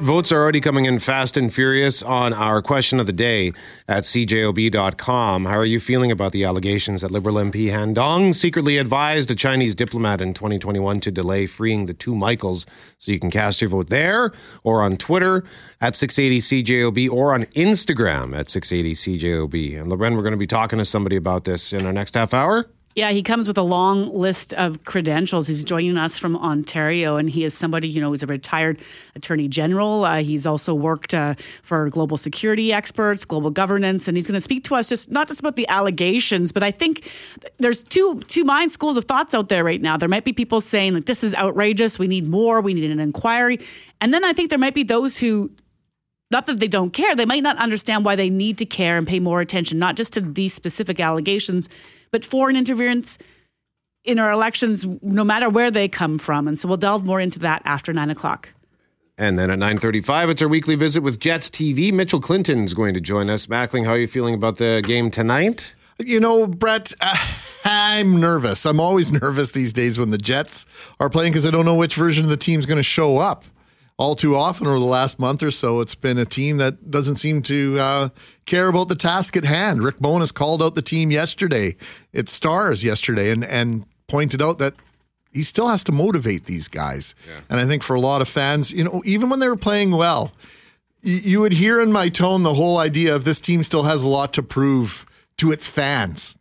Votes are already coming in fast and furious on our question of the day at cjob.com. How are you feeling about the allegations that Liberal MP Han Dong secretly advised a Chinese diplomat in 2021 to delay freeing the two Michaels? So you can cast your vote there or on Twitter at 680cjob or on Instagram at 680cjob. And Loren, we're going to be talking to somebody about this in our next half hour. Yeah, he comes with a long list of credentials. He's joining us from Ontario, and he is somebody, you know, he's a retired attorney general. Uh, he's also worked uh, for global security experts, global governance, and he's going to speak to us just not just about the allegations, but I think there's two two mind schools of thoughts out there right now. There might be people saying like this is outrageous, we need more, we need an inquiry, and then I think there might be those who not that they don't care, they might not understand why they need to care and pay more attention, not just to these specific allegations, but foreign interference in our elections, no matter where they come from. And so we'll delve more into that after nine o'clock. And then at 9.35, it's our weekly visit with Jets TV. Mitchell Clinton's going to join us. Mackling, how are you feeling about the game tonight? You know, Brett, uh, I'm nervous. I'm always nervous these days when the Jets are playing because I don't know which version of the team's going to show up all too often over the last month or so, it's been a team that doesn't seem to uh, care about the task at hand. Rick Bowness called out the team yesterday, its stars yesterday, and and pointed out that he still has to motivate these guys. Yeah. And I think for a lot of fans, you know, even when they were playing well, y- you would hear in my tone the whole idea of this team still has a lot to prove to its fans.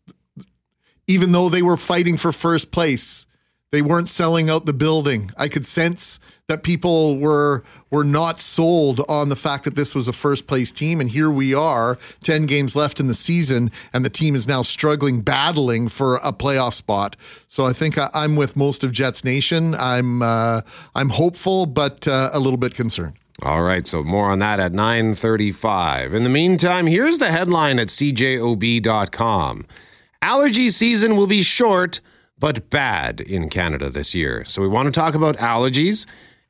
Even though they were fighting for first place, they weren't selling out the building. I could sense that people were were not sold on the fact that this was a first place team and here we are 10 games left in the season and the team is now struggling battling for a playoff spot so i think I, am with most of jets nation i'm uh, i'm hopeful but uh, a little bit concerned all right, so more on that at 9:35. In the meantime, here's the headline at cjob.com. Allergy season will be short but bad in Canada this year. So we want to talk about allergies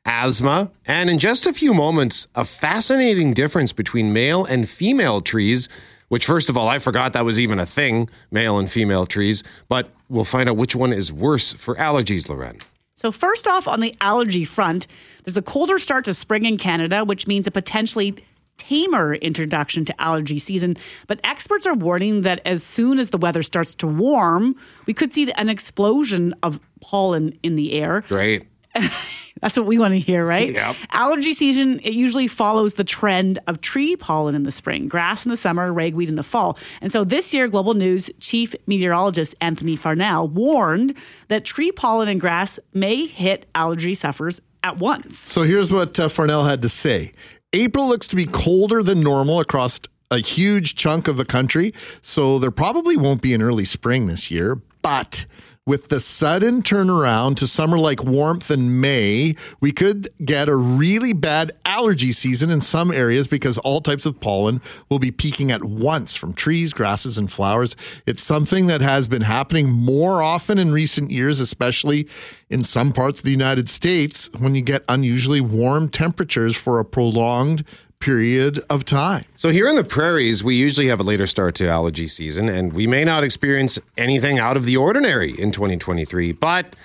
asthma, and in just a few moments, a fascinating difference between male and female trees. Which, first of all, I forgot that was even a thing, male and female trees, but we'll find out which one is worse for allergies, Loren. So, first off, on the allergy front, there's a colder start to spring in Canada, which means a potentially tamer introduction to allergy season. But experts are warning that as soon as the weather starts to warm, we could see an explosion of pollen in the air. Great. That's what we want to hear, right? Yep. Allergy season, it usually follows the trend of tree pollen in the spring, grass in the summer, ragweed in the fall. And so this year, Global News chief meteorologist Anthony Farnell warned that tree pollen and grass may hit allergy sufferers at once. So here's what uh, Farnell had to say April looks to be colder than normal across a huge chunk of the country. So there probably won't be an early spring this year, but with the sudden turnaround to summer like warmth in May, we could get a really bad allergy season in some areas because all types of pollen will be peaking at once from trees, grasses, and flowers. It's something that has been happening more often in recent years, especially in some parts of the United States when you get unusually warm temperatures for a prolonged period of time. So here in the prairies, we usually have a later start to allergy season, and we may not experience anything out of the ordinary in 2023, but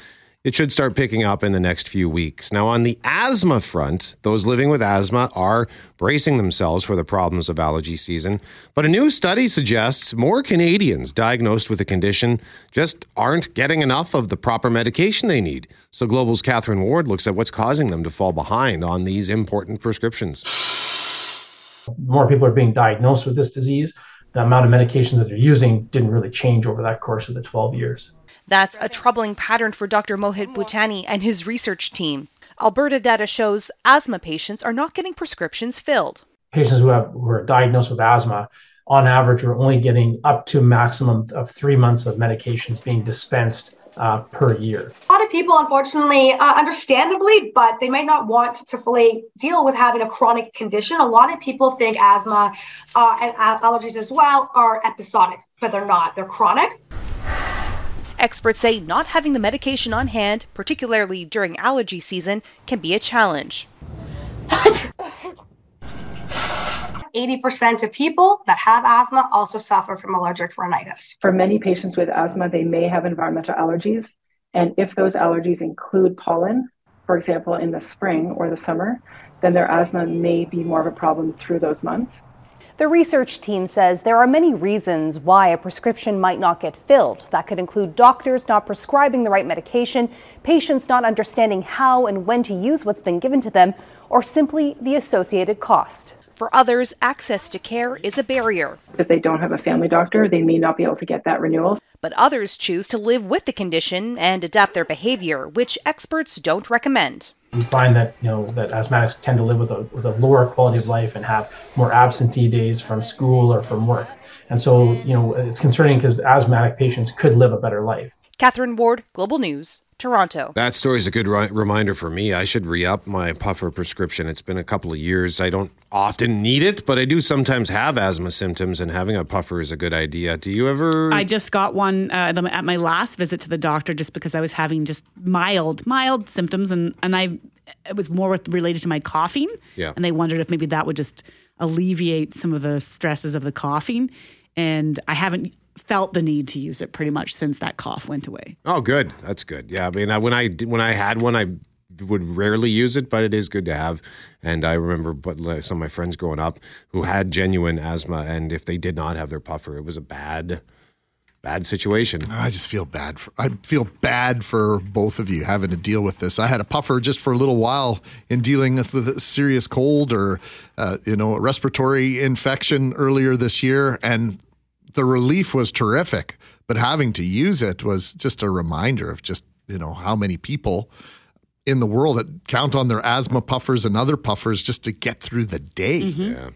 it should start picking up in the next few weeks. Now, on the asthma front, those living with asthma are bracing themselves for the problems of allergy season. But a new study suggests more Canadians diagnosed with the condition just aren't getting enough of the proper medication they need. So, Global's Catherine Ward looks at what's causing them to fall behind on these important prescriptions more people are being diagnosed with this disease, the amount of medications that they're using didn't really change over that course of the 12 years. That's a troubling pattern for Dr. Mohit Bhutani and his research team. Alberta data shows asthma patients are not getting prescriptions filled. Patients who, have, who are diagnosed with asthma, on average, are only getting up to a maximum of three months of medications being dispensed uh, per year. A lot of people, unfortunately, uh, understandably, but they might not want to fully deal with having a chronic condition. A lot of people think asthma uh, and allergies as well are episodic, but they're not. They're chronic. Experts say not having the medication on hand, particularly during allergy season, can be a challenge. 80% of people that have asthma also suffer from allergic rhinitis. For many patients with asthma, they may have environmental allergies. And if those allergies include pollen, for example, in the spring or the summer, then their asthma may be more of a problem through those months. The research team says there are many reasons why a prescription might not get filled. That could include doctors not prescribing the right medication, patients not understanding how and when to use what's been given to them, or simply the associated cost. For others, access to care is a barrier. If they don't have a family doctor, they may not be able to get that renewal. But others choose to live with the condition and adapt their behavior, which experts don't recommend. We find that you know that asthmatics tend to live with a, with a lower quality of life and have more absentee days from school or from work. And so, you know, it's concerning because asthmatic patients could live a better life. Catherine Ward, Global News, Toronto. That story is a good ri- reminder for me. I should re up my puffer prescription. It's been a couple of years. I don't often need it, but I do sometimes have asthma symptoms, and having a puffer is a good idea. Do you ever? I just got one uh, at my last visit to the doctor just because I was having just mild, mild symptoms, and and I it was more with, related to my coughing. Yeah. and they wondered if maybe that would just alleviate some of the stresses of the coughing, and I haven't felt the need to use it pretty much since that cough went away. Oh, good. That's good. Yeah, I mean, I, when I when I had one, I would rarely use it, but it is good to have. And I remember, but some of my friends growing up who had genuine asthma, and if they did not have their puffer, it was a bad, bad situation. I just feel bad. For, I feel bad for both of you having to deal with this. I had a puffer just for a little while in dealing with, with a serious cold or, uh, you know, a respiratory infection earlier this year, and the relief was terrific. But having to use it was just a reminder of just you know how many people in the world that count on their asthma puffers and other puffers just to get through the day. Mm-hmm. Yeah.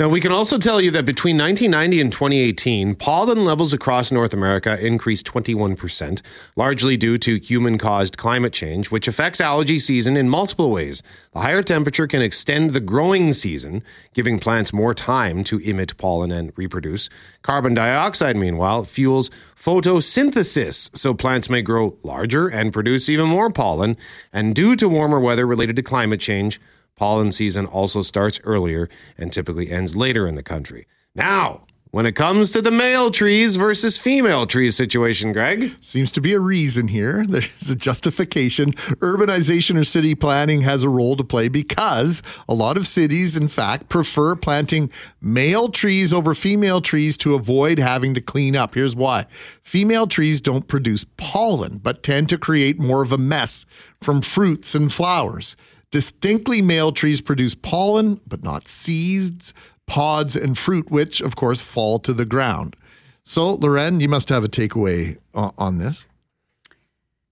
Now, we can also tell you that between 1990 and 2018, pollen levels across North America increased 21%, largely due to human caused climate change, which affects allergy season in multiple ways. The higher temperature can extend the growing season, giving plants more time to emit pollen and reproduce. Carbon dioxide, meanwhile, fuels photosynthesis, so plants may grow larger and produce even more pollen. And due to warmer weather related to climate change, pollen season also starts earlier and typically ends later in the country. Now, when it comes to the male trees versus female trees situation, Greg, Seems to be a reason here. There's a justification. Urbanization or city planning has a role to play because a lot of cities, in fact, prefer planting male trees over female trees to avoid having to clean up. Here's why female trees don't produce pollen, but tend to create more of a mess from fruits and flowers. Distinctly male trees produce pollen, but not seeds, pods, and fruit, which, of course, fall to the ground. So, Loren, you must have a takeaway on this.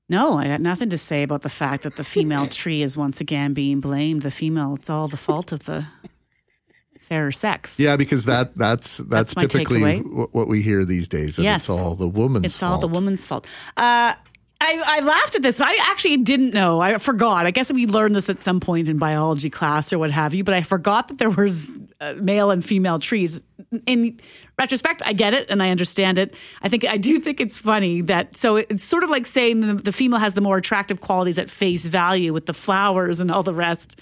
No, I got nothing to say about the fact that the female tree is once again being blamed. The female, it's all the fault of the fairer sex. Yeah, because that that's that's, That's typically wh- what we hear these days. That Yes. it's all the woman's fault. It's fault. all the woman's fault. Uh, I, I laughed at this. I actually didn't know. I forgot. I guess we learned this at some point in biology class or what have you. But I forgot that there was uh, male and female trees. In retrospect, I get it and I understand it. I think I do think it's funny that so it's sort of like saying the, the female has the more attractive qualities at face value with the flowers and all the rest.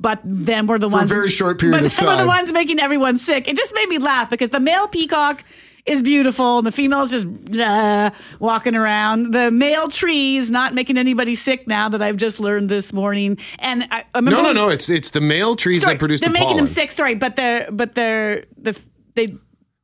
But then we're the For a ones very short period but of then We're the ones making everyone sick. It just made me laugh because the male peacock is beautiful and the female is just uh, walking around. The male tree is not making anybody sick now that I've just learned this morning. And I, I remember no, no, no. It's it's the male trees Sorry, that produce they're the making pollen. them sick. Sorry, but they're but they're the they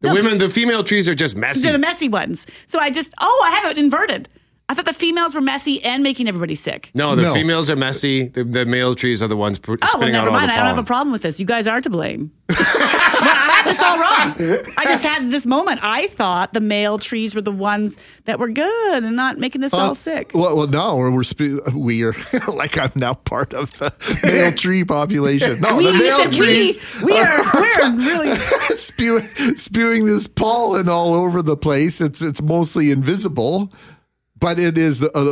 The women, the female trees are just messy. they're the messy ones. So I just oh I have it inverted. I thought the females were messy and making everybody sick. no, the No. females are messy. The, the male trees are the ones pr- Oh, well, spitting out never all mind. the I don't have a problem with this. You guys are to blame. well, I had this all wrong. I just had this moment. I thought the male trees were the ones that were good and not making us all sick. Well, well, no, we're, we're spe- we are like I'm now part of the male tree population. No, We- the you male said we. trees We are- we're really- spewing, spewing this pollen all over the place. It's it's mostly invisible. But it is the, uh,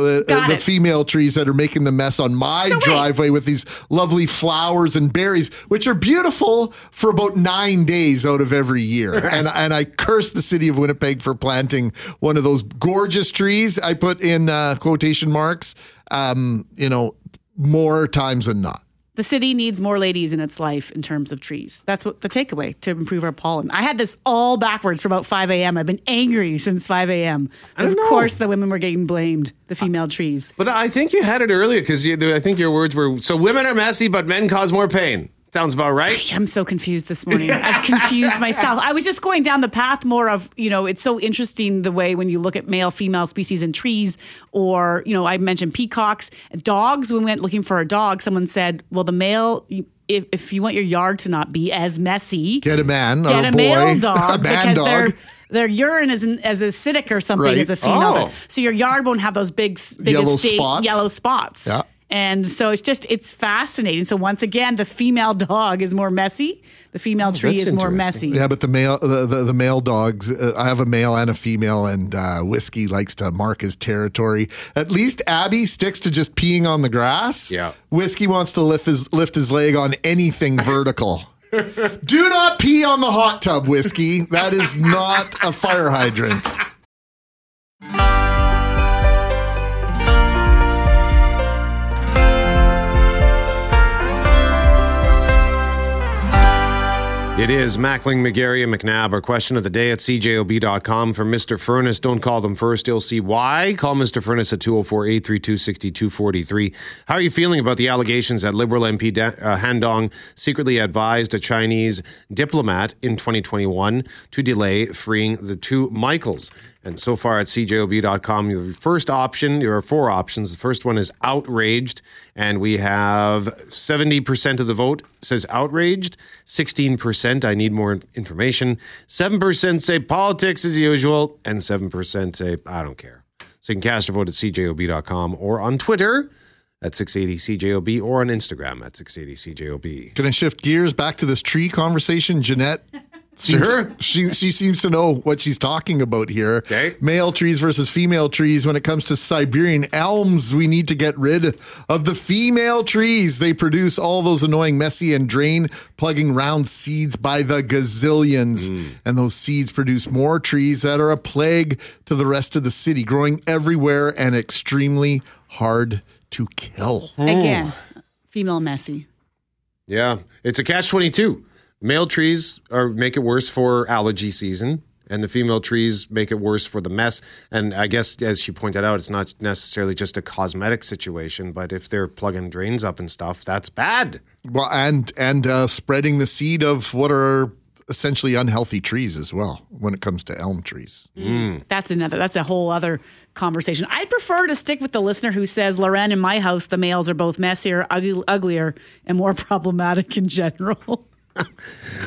the it. female trees that are making the mess on my So driveway with these lovely flowers and berries, which are beautiful for about nine days out of every year. and and I curse the city of Winnipeg for planting one of those gorgeous trees. I put in uh, quotation marks. Um, you know, more times than not. The city needs more ladies in its life in terms of trees. That's what the takeaway to improve our pollen. I had this all backwards for about 5 a.m. I've been angry since 5 a.m. And of know. course, the women were getting blamed, the female trees. But I think you had it earlier because I think your words were so women are messy, but men cause more pain. Sounds about right. I'm so confused this morning. I've confused myself. I was just going down the path more of, you know, it's so interesting the way when you look at male, female species in trees, or, you know, I mentioned peacocks, dogs. When we went looking for a dog, someone said, well, the male, if, if you want your yard to not be as messy, Get a man get or a a boy, male a dog man because dog. they're their urine isn't as acidic or something Right. as a female. Oh. does. So your yard won't have those big, big Yellow estate- spots? yellow spots. Yeah. And so it's just it's fascinating. So once again, the female dog is more messy. The female tree is more messy. Yeah, but the male, the, the, the male dogs. Uh, I have a male and a female, and uh, whiskey likes to mark his territory. At least Abby sticks to just peeing on the grass. Yeah. whiskey wants to lift his lift his leg on anything vertical. Do not pee on the hot tub, whiskey. That is not a fire hydrant. It is Mackling, McGarry, and McNabb. Our question of the day at cjob.com for Mr. Furnace. Don't call them first. You'll see why. Call Mr. Furnace at 204 832 6243. How are you feeling about the allegations that Liberal MP uh, Han Dong secretly advised a Chinese diplomat in 2021 to delay freeing the two Michaels? And so far at cjob.com, your first option, there are four options. The first one is outraged, and we have 70% of the vote says outraged, 16% I need more information, 7% say politics as usual, and 7% say I don't care. So you can cast your vote at cjob.com or on Twitter at 680cjob or on Instagram at 680cjob. Can I shift gears back to this tree conversation? Jeanette. seems- Sure. She she seems to know what she's talking about here. Okay. Male trees versus female trees. When it comes to Siberian elms, we need to get rid of the female trees. They produce all those annoying messy and drain plugging round seeds by the gazillions. Hmm. And those seeds produce more trees that are a plague to the rest of the city, growing everywhere and extremely hard to kill. Again, hmm. female messy. Yeah, it's a catch 22. Male trees are make it worse for allergy season, and the female trees make it worse for the mess. And I guess, as she pointed out, it's not necessarily just a cosmetic situation, but if they're plugging drains up and stuff, that's bad. Well, and and uh, spreading the seed of what are essentially unhealthy trees as well when it comes to elm trees. That's another. That's a whole other conversation. I'd prefer to stick with the listener who says, "Loren, in my house, the males are both messier, ugly, uglier, and more problematic in general."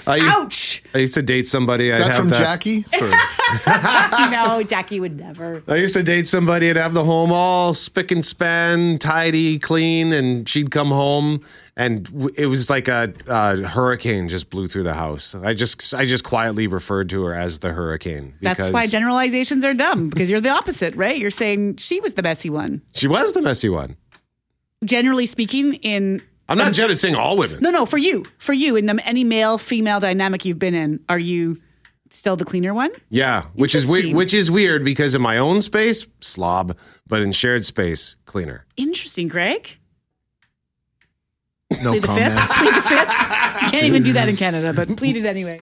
I used, Ouch! I used to date somebody. Is I'd that have from that- Jackie? Sorry. no, Jackie would never. I used to date somebody and have the home all spick and span, tidy, clean, and she'd come home and w- it was like a, a hurricane just blew through the house. I just I just quietly referred to her as the hurricane. That's why generalizations are dumb because you're the opposite, right? You're saying she was the messy one. she was the messy one. Generally speaking, in I'm not jealous saying all women. no, no, for you, for you, in the any male female dynamic you've been in, are you still the cleaner one? Yeah, which is weird. Which is weird because in my own space, slob, but in shared space, cleaner. Interesting, Greg. No Plead the comment. fifth. Plead the fifth. You can't even do that in Canada, but plead it anyway.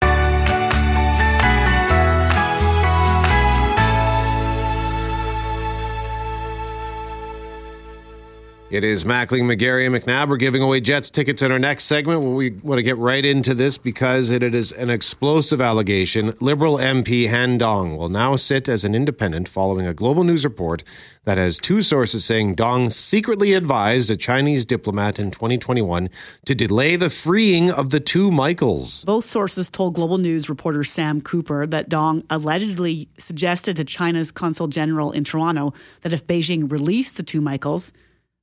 It is Mackling, McGarry, and McNabb. We're giving away Jets tickets in our next segment. We want to get right into this because it is an explosive allegation. Liberal MP Han Dong will now sit as an independent following a global news report that has two sources saying Dong secretly advised a Chinese diplomat in 2021 to delay the freeing of the two Michaels. Both sources told Global News reporter Sam Cooper that Dong allegedly suggested to China's consul general in Toronto that if Beijing released the two Michaels,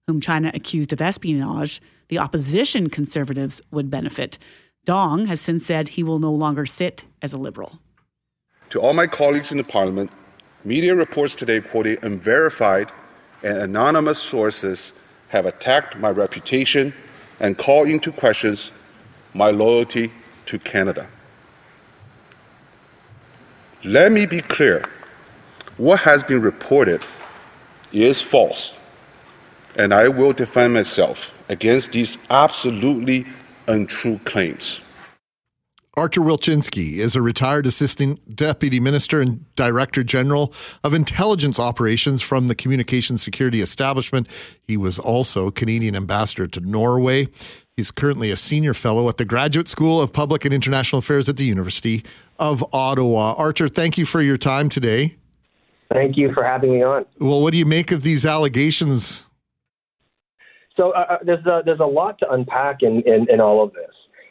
whom China accused of espionage, the opposition conservatives would benefit. Dong has since said he will no longer sit as a liberal. To all my colleagues in the Parliament, media reports today quoting unverified and anonymous sources have attacked my reputation and call into questions my loyalty to Canada. Let me be clear what has been reported is false, and I will defend myself against these absolutely untrue claims. Artur Wilczynski is a retired assistant deputy minister and director general of intelligence operations from the communications security establishment. He was also Canadian ambassador to Norway. He's currently a senior fellow at the Graduate School of Public and International Affairs at the University of Ottawa. Artur, thank you for your time today. Thank you for having me on. Well, what do you make of these allegations? So uh, uh, there's a, there's a lot to unpack in, in, in all of this.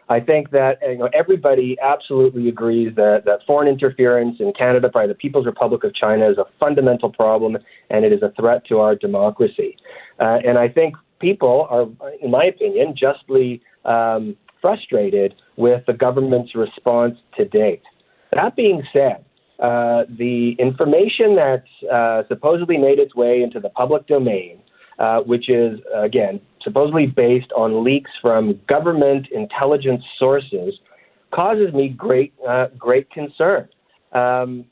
I think that you know everybody absolutely agrees that, that foreign interference in Canada by the People's Republic of China is a fundamental problem and it is a threat to our democracy. Uh, and I think people are, in my opinion, justly um, frustrated with the government's response to date. That being said, uh, the information that uh, supposedly made its way into the public domain, uh, which is, again, supposedly based on leaks from government intelligence sources, causes me great, uh, great concern. Um,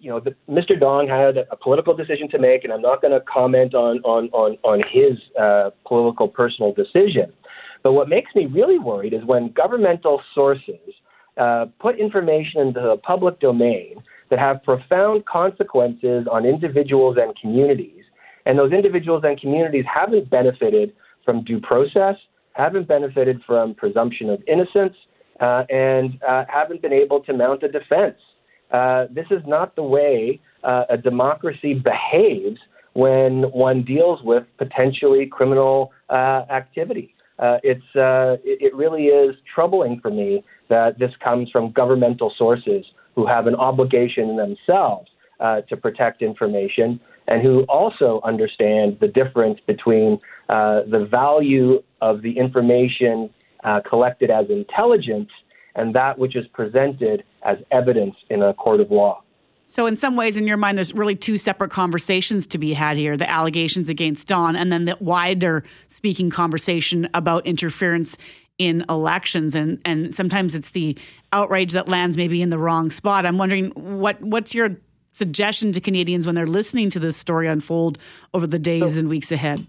you know, the, Mr. Dong had a political decision to make, and I'm not going to comment on on on, on his uh, political personal decision. But what makes me really worried is when governmental sources uh, put information into the public domain that have profound consequences on individuals and communities, and those individuals and communities haven't benefited from due process, haven't benefited from presumption of innocence, uh, and uh, haven't been able to mount a defense. Uh, this is not the way uh, a democracy behaves when one deals with potentially criminal uh, activity uh, it's it, really is troubling for me that this comes from governmental sources who have an obligation themselves to protect information and who also understand the difference between uh, the value of the information uh, collected as intelligence and that which is presented as evidence in a court of law. So, in some ways, in your mind, there's really two separate conversations to be had here the allegations against Dong, and then the wider speaking conversation about interference in elections. And, and sometimes it's the outrage that lands maybe in the wrong spot. I'm wondering what what's your suggestion to Canadians when they're listening to this story unfold over the days so, and weeks ahead?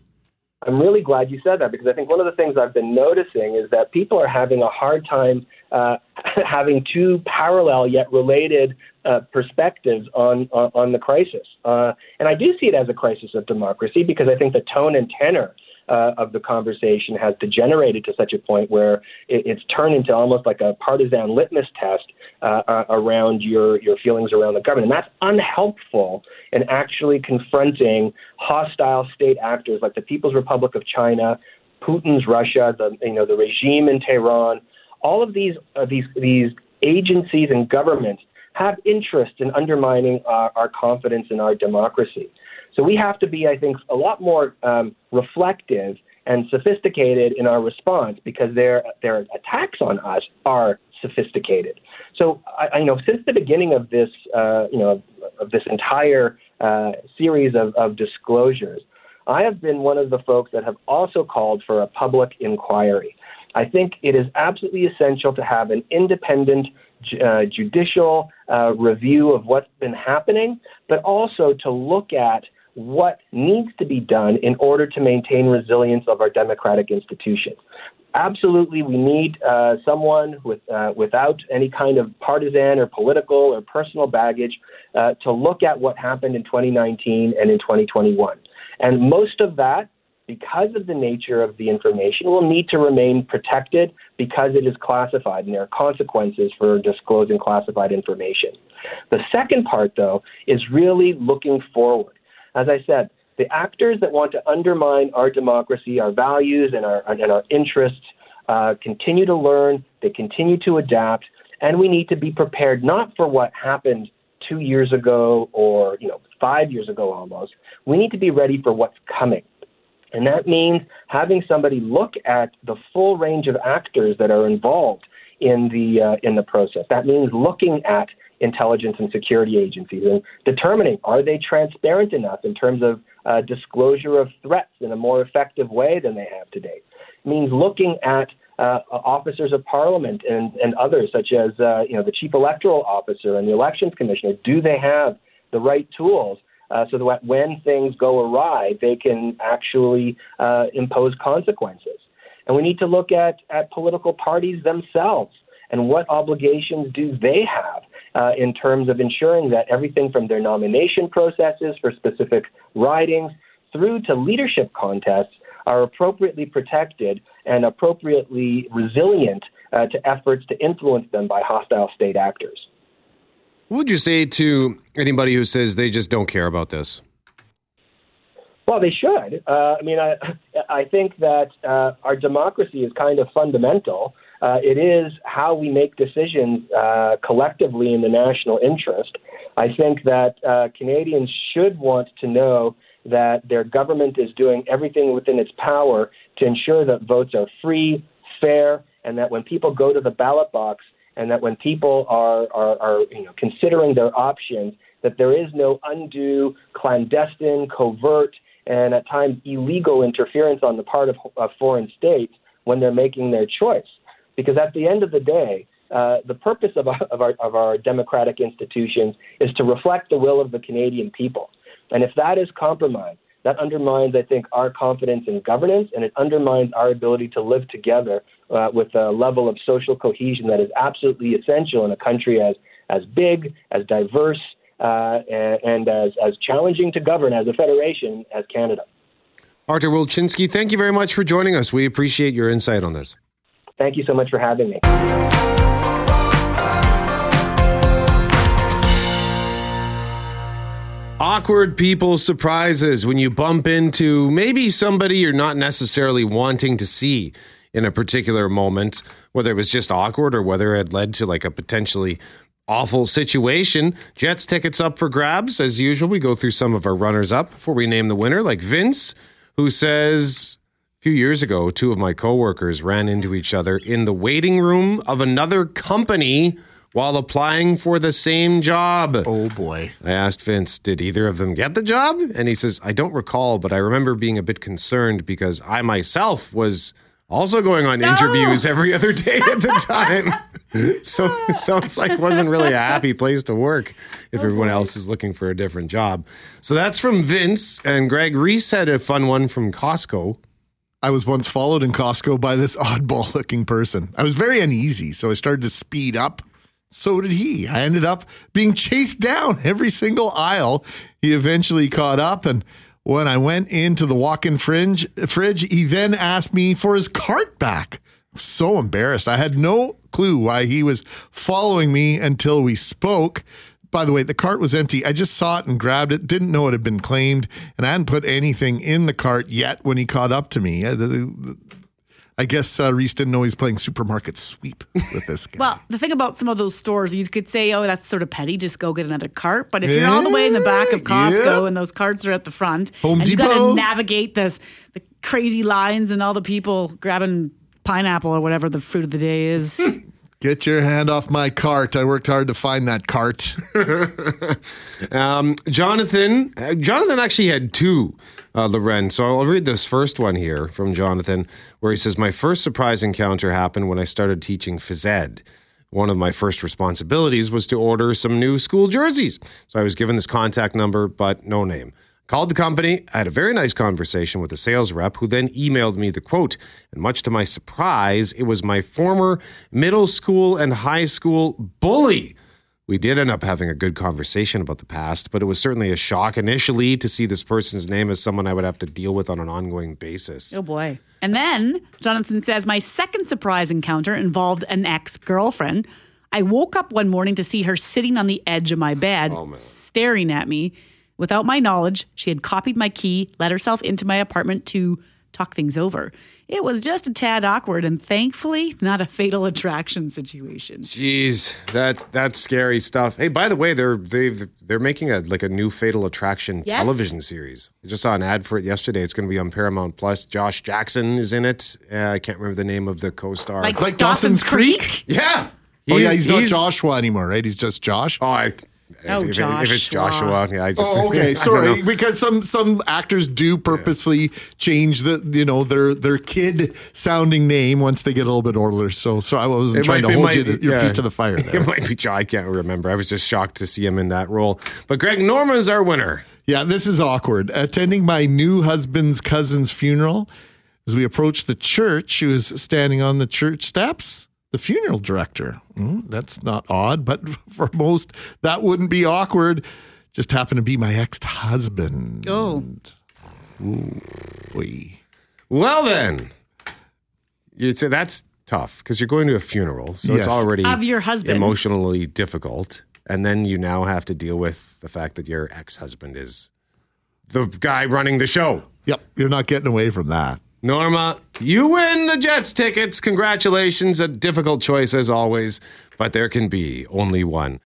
I'm really glad you said that because I think one of the things I've been noticing is that people are having a hard time uh, having two parallel yet related uh, perspectives on, on, on the crisis. Uh, and I do see it as a crisis of democracy because I think the tone and tenor uh, of the conversation has degenerated to such a point where it, it's turned into almost like a partisan litmus test uh, uh, around your, your feelings around the government. And that's unhelpful in actually confronting hostile state actors like the People's Republic of China, Putin's Russia, the, you know, the regime in Tehran. All of these, uh, these, these agencies and governments have interest in undermining our, our confidence in our democracy. So we have to be, I think, a lot more um, reflective and sophisticated in our response because their their attacks on us are sophisticated. So I, I you know since the beginning of this uh, you know of this entire uh, series of, of disclosures, I have been one of the folks that have also called for a public inquiry. I think it is absolutely essential to have an independent uh, judicial uh, review of what's been happening, but also to look at what needs to be done in order to maintain resilience of our democratic institutions. Absolutely, we need uh, someone with, uh, without any kind of partisan or political or personal baggage uh, to look at what happened in 2019 and in 2021. And most of that because of the nature of the information, will need to remain protected because it is classified and there are consequences for disclosing classified information. The second part, though, is really looking forward. As I said, the actors that want to undermine our democracy, our values, and our, and our interests uh, continue to learn, they continue to adapt, and we need to be prepared not for what happened two years ago or you know five years ago almost. We need to be ready for what's coming. And that means having somebody look at the full range of actors that are involved in the uh, in the process. That means looking at intelligence and security agencies and determining are they transparent enough in terms of uh, disclosure of threats in a more effective way than they have today. It means looking at uh, officers of parliament and, and others, such as uh, you know the chief electoral officer and the elections commissioner. Do they have the right tools uh, so that when things go awry, they can actually uh, impose consequences. And we need to look at, at political parties themselves and what obligations do they have uh, in terms of ensuring that everything from their nomination processes for specific ridings through to leadership contests are appropriately protected and appropriately resilient uh, to efforts to influence them by hostile state actors. What would you say to anybody who says they just don't care about this? Well, they should. Uh, I mean, I, I think that uh, our democracy is kind of fundamental Uh, it is how we make decisions uh, collectively in the national interest. I think that uh, Canadians should want to know that their government is doing everything within its power to ensure that votes are free, fair, and that when people go to the ballot box and that when people are, are, are you know, considering their options, that there is no undue, clandestine, covert, and at times illegal interference on the part of, of foreign states when they're making their choice. Because at the end of the day, uh, the purpose of our, of, our, of our democratic institutions is to reflect the will of the Canadian people. And if that is compromised, that undermines, I think, our confidence in governance and it undermines our ability to live together uh, with a level of social cohesion that is absolutely essential in a country as, as big, as diverse, uh, and, and as, as challenging to govern as a federation as Canada. Arthur Wilczynski, thank you very much for joining us. We appreciate your insight on this. Thank you so much for having me. Awkward people surprises when you bump into maybe somebody you're not necessarily wanting to see in a particular moment, whether it was just awkward or whether it had led to like a potentially awful situation. Jets tickets up for grabs. As usual, we go through some of our runners up before we name the winner, like Vince, who says few years ago, two of my coworkers ran into each other in the waiting room of another company while applying for the same job. Oh boy. I asked Vince, did either of them get the job? And he says, I don't recall, but I remember being a bit concerned because I myself was also going on interviews every other day at the time. so it sounds like it wasn't really a happy place to work if oh, everyone else is looking for a different job. So that's from Vince and Greg Reese had a fun one from Costco. I was once followed in Costco by this oddball looking person. I was very uneasy, so I started to speed up. So did he. I ended up being chased down every single aisle. He eventually caught up, and when I went into the walk-in fridge, fridge, he then asked me for his cart back. So embarrassed. I had no clue why he was following me until we spoke. By the way, the cart was empty. I just saw it and grabbed it. Didn't know it had been claimed, and I hadn't put anything in the cart yet when he caught up to me. I guess uh, Reese didn't know he's playing supermarket sweep with this guy. Well, the thing about some of those stores, you could say, oh, that's sort of petty, just go get another cart. But if you're all the way in the back of Costco Yeah. and those carts are at the front, Home and you got to navigate this, the crazy lines and all the people grabbing pineapple or whatever the fruit of the day is. Get your hand off my cart. I worked hard to find that cart. Um, Jonathan, uh, Jonathan actually had two, uh, Loren. So I'll read this first one here from Jonathan, where he says, "My first surprise encounter happened when I started teaching phys ed. One of my first responsibilities was to order some new school jerseys. So I was given this contact number, but no name." Called the company, I had a very nice conversation with the sales rep who then emailed me the quote. And much to my surprise, it was my former middle school and high school bully. We did end up having a good conversation about the past, but it was certainly a shock initially to see this person's name as someone I would have to deal with on an ongoing basis. Oh boy. And then Jonathan says, My second surprise encounter involved an ex girlfriend. I woke up one morning to see her sitting on the edge of my bed, oh, staring at me. Without my knowledge, she had copied my key, let herself into my apartment to talk things over. It was just a tad awkward and thankfully not a fatal attraction situation. Jeez, that that's scary stuff. Hey, by the way, they're they've they're making a like a new Fatal Attraction Yes. television series. I just saw an ad for it yesterday. It's going to be on Paramount Plus. Josh Jackson is in it. Uh, I can't remember the name of the co-star. Like Like Dawson's Creek? yeah. oh yeah, he's, not Joshua anymore, right? He's just Josh. Oh, I, Oh, if, if, if it's Joshua. Joshua, yeah, I oh, just Oh, okay. don't Sorry, because some some actors do purposely change the you know their their kid sounding name once they get a little bit older. So so I wasn't It trying might to be- hold might you to, your yeah. feet to the fire. There. It might be Joe. I can't remember. I was just shocked to see him in that role. But Greg Norman's our winner. Yeah, this is awkward. Attending my new husband's cousin's funeral, as we approached the church, she was standing on the church steps. The funeral director. Hmm, that's not odd, but for most, that wouldn't be awkward. Just happened to be my ex husband. Oh. Well, then, you'd say that's tough because you're going to a funeral, so Yes. it's already Of your husband. emotionally difficult, and then you now have to deal with the fact that your ex-husband is the guy running the show. Yep, you're not getting away from that. Norma, you win the Jets tickets. Congratulations. A difficult choice as always, but there can be only one.